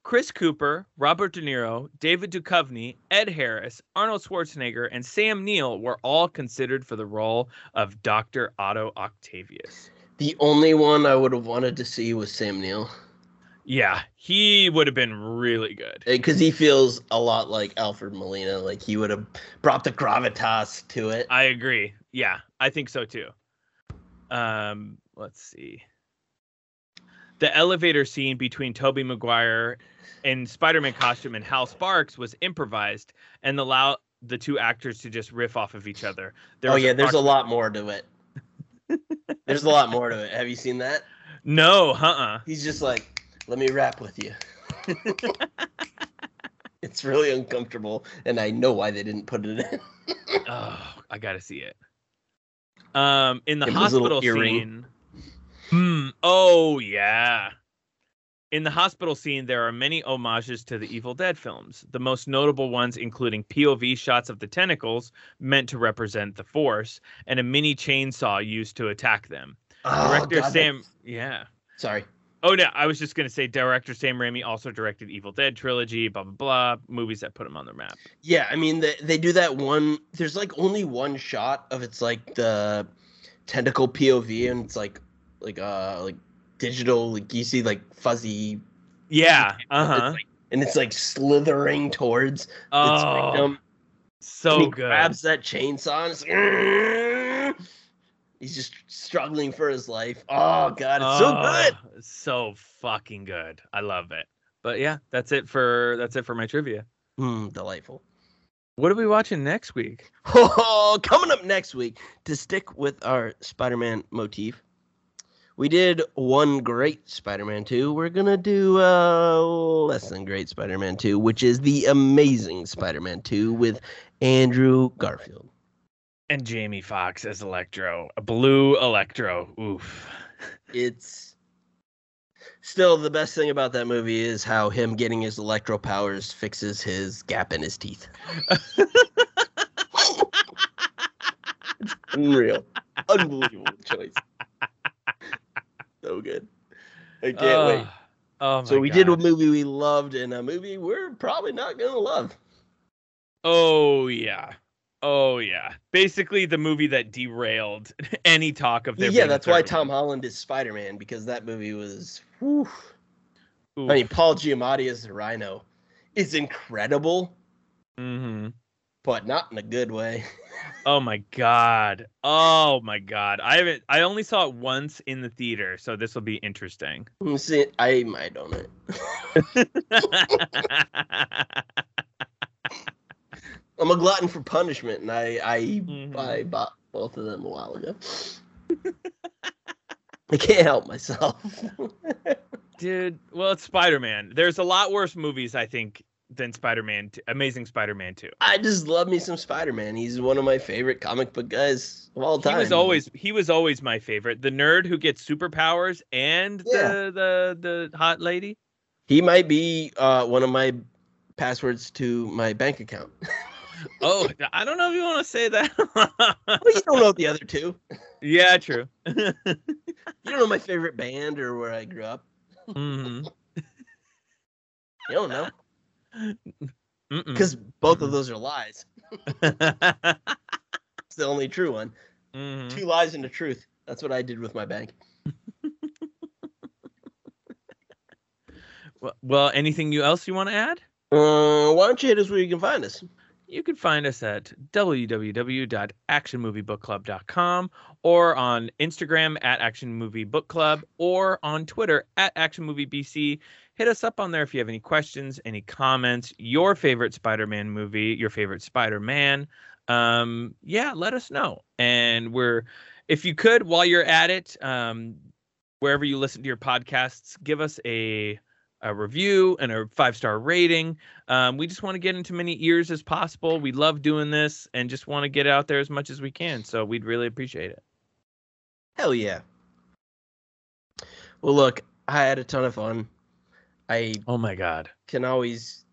Chris Cooper, Robert De Niro, David Duchovny, Ed Harris, Arnold Schwarzenegger, and Sam Neill were all considered for the role of Dr. Otto Octavius. The only one I would have wanted to see was Sam Neill Yeah, he would have been really good. because he feels a lot like Alfred Molina. Like he would have brought the gravitas to it. I agree. Yeah, I think so too. Um, let's see. The elevator scene between Tobey Maguire in Spider-Man costume and Hal Sparks was improvised and allowed the two actors to just riff off of each other. There oh yeah, there's a lot more to it. There's a lot more to it. Have you seen that? No, uh-uh. He's just like, let me rap with you. it's really uncomfortable, and I know why they didn't put it in. Oh, I gotta see it. Um, in the Him with his little hospital scene. Hmm. Oh yeah. In the hospital scene, there are many homages to the Evil Dead films. The most notable ones including POV shots of the tentacles meant to represent the Force, and a mini chainsaw used to attack them. Oh, Director God, Sam, that's- yeah. Sorry. Oh no, I was just gonna say director Sam Raimi also directed Evil Dead trilogy, blah blah blah, movies that put him on the map. Yeah, I mean they they do that one. There's like only one shot of it's like the tentacle POV, and it's like like uh like digital, like you see like fuzzy, Yeah. Uh huh. like- and it's like slithering towards its Oh, victim. so and he good. grabs that chainsaw and it's like, he's just struggling for his life. Oh god, it's so good. Oh, So fucking good. I love it. But yeah, that's it for that's it for my trivia. Hmm, delightful. What are we watching next week? Oh, coming up next week to stick with our Spider-Man motif. We did one great Spider-Man 2. We're going to do uh less than great Spider-Man 2, which is the amazing Spider-Man 2 with Andrew Garfield. And Jamie Foxx as Electro, a blue Electro. Oof. It's still the best thing about that movie is how him getting his electro powers fixes his gap in his teeth. It's unreal. Unbelievable choice. So good. I can't wait. Ah, Oh my So we did a movie we loved and a movie we're probably not gonna love. Oh yeah. Oh yeah. Basically the movie that derailed any talk of there yeah, that's why Tom. Holland is Spider Man because that movie was. whew. Oof. I mean, Paul Giamatti as the Rhino is incredible, Mhm. But not in a good way. Oh my god. Oh my god. I haven't I only saw it once in the theater, so this will be interesting. See. I might own it. I'm a glutton for punishment, and I I Mhm. I bought both of them a while ago. I can't help myself. Dude, well, it's Spider-Man. There's a lot worse movies I think than Spider-Man, t- Amazing Spider-Man 2. I just love me some Spider-Man. He's one of my favorite comic book guys of all time. He was always he was always my favorite. The nerd who gets superpowers and Yeah. the the the hot lady. He might be uh, one of my passwords to my bank account. Oh, I don't know if you want to say that. well, you don't know the other two. yeah, true. You don't know my favorite band or where I grew up. Mhm. You don't know. Because both of those are lies. It's the only true one. Mhm. Two lies and a truth. That's what I did with my bank. Well, well, anything you else you want to add? Uh, why don't you hit us where you can find us? You can find us at www.actionmoviebookclub.com or on Instagram at Action Movie Book Club or on Twitter at Action Movie BC. Hit us up on there if you have any questions, any comments, your favorite Spider-Man movie, your favorite Spider-Man. Um, yeah, let us know. And we're, if you could, while you're at it, um, wherever you listen to your podcasts, give us a a review and a five star rating. Um, we just want to get into many ears as possible. We love doing this and just want to get out there as much as we can. So we'd really appreciate it. Hell yeah. Well, look, I had a ton of fun. I Oh my God. can always,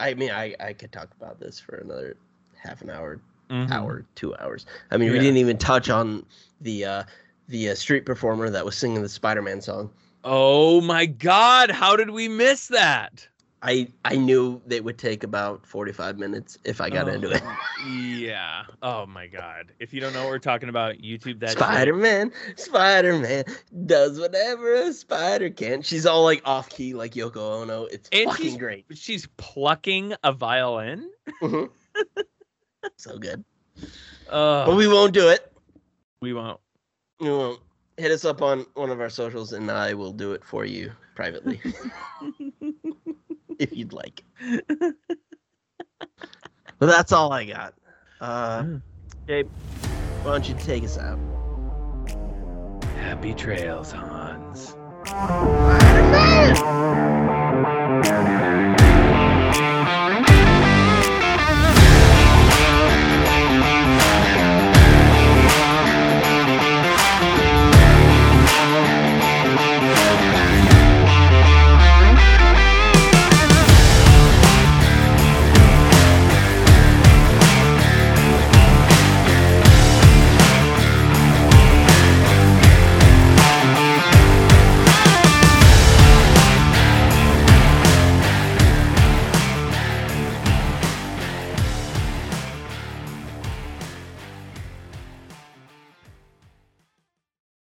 I mean, I, I could talk about this for another half an hour, Mhm. hour, two hours. I mean, we didn't even touch on the uh, the uh, street performer that was singing the Spider-Man song. Oh my God. How did we miss that? I I knew they would take about 45 minutes if I got into it. Oh, Yeah. Oh my God. If you don't know what we're talking about, YouTube that. Spider-Man, Spider-Man does whatever a spider can. She's all like off key, like Yoko Ono. It's And fucking she's- great. She's plucking a violin. Mhm. so good. Oh, But we won't do it. we won't. We won't. Hit us up on one of our socials, and I will do it for you privately if you'd like. But that's all I got. Uh, Gabe, why don't you take us out? Happy trails, Hans. Spider-Man!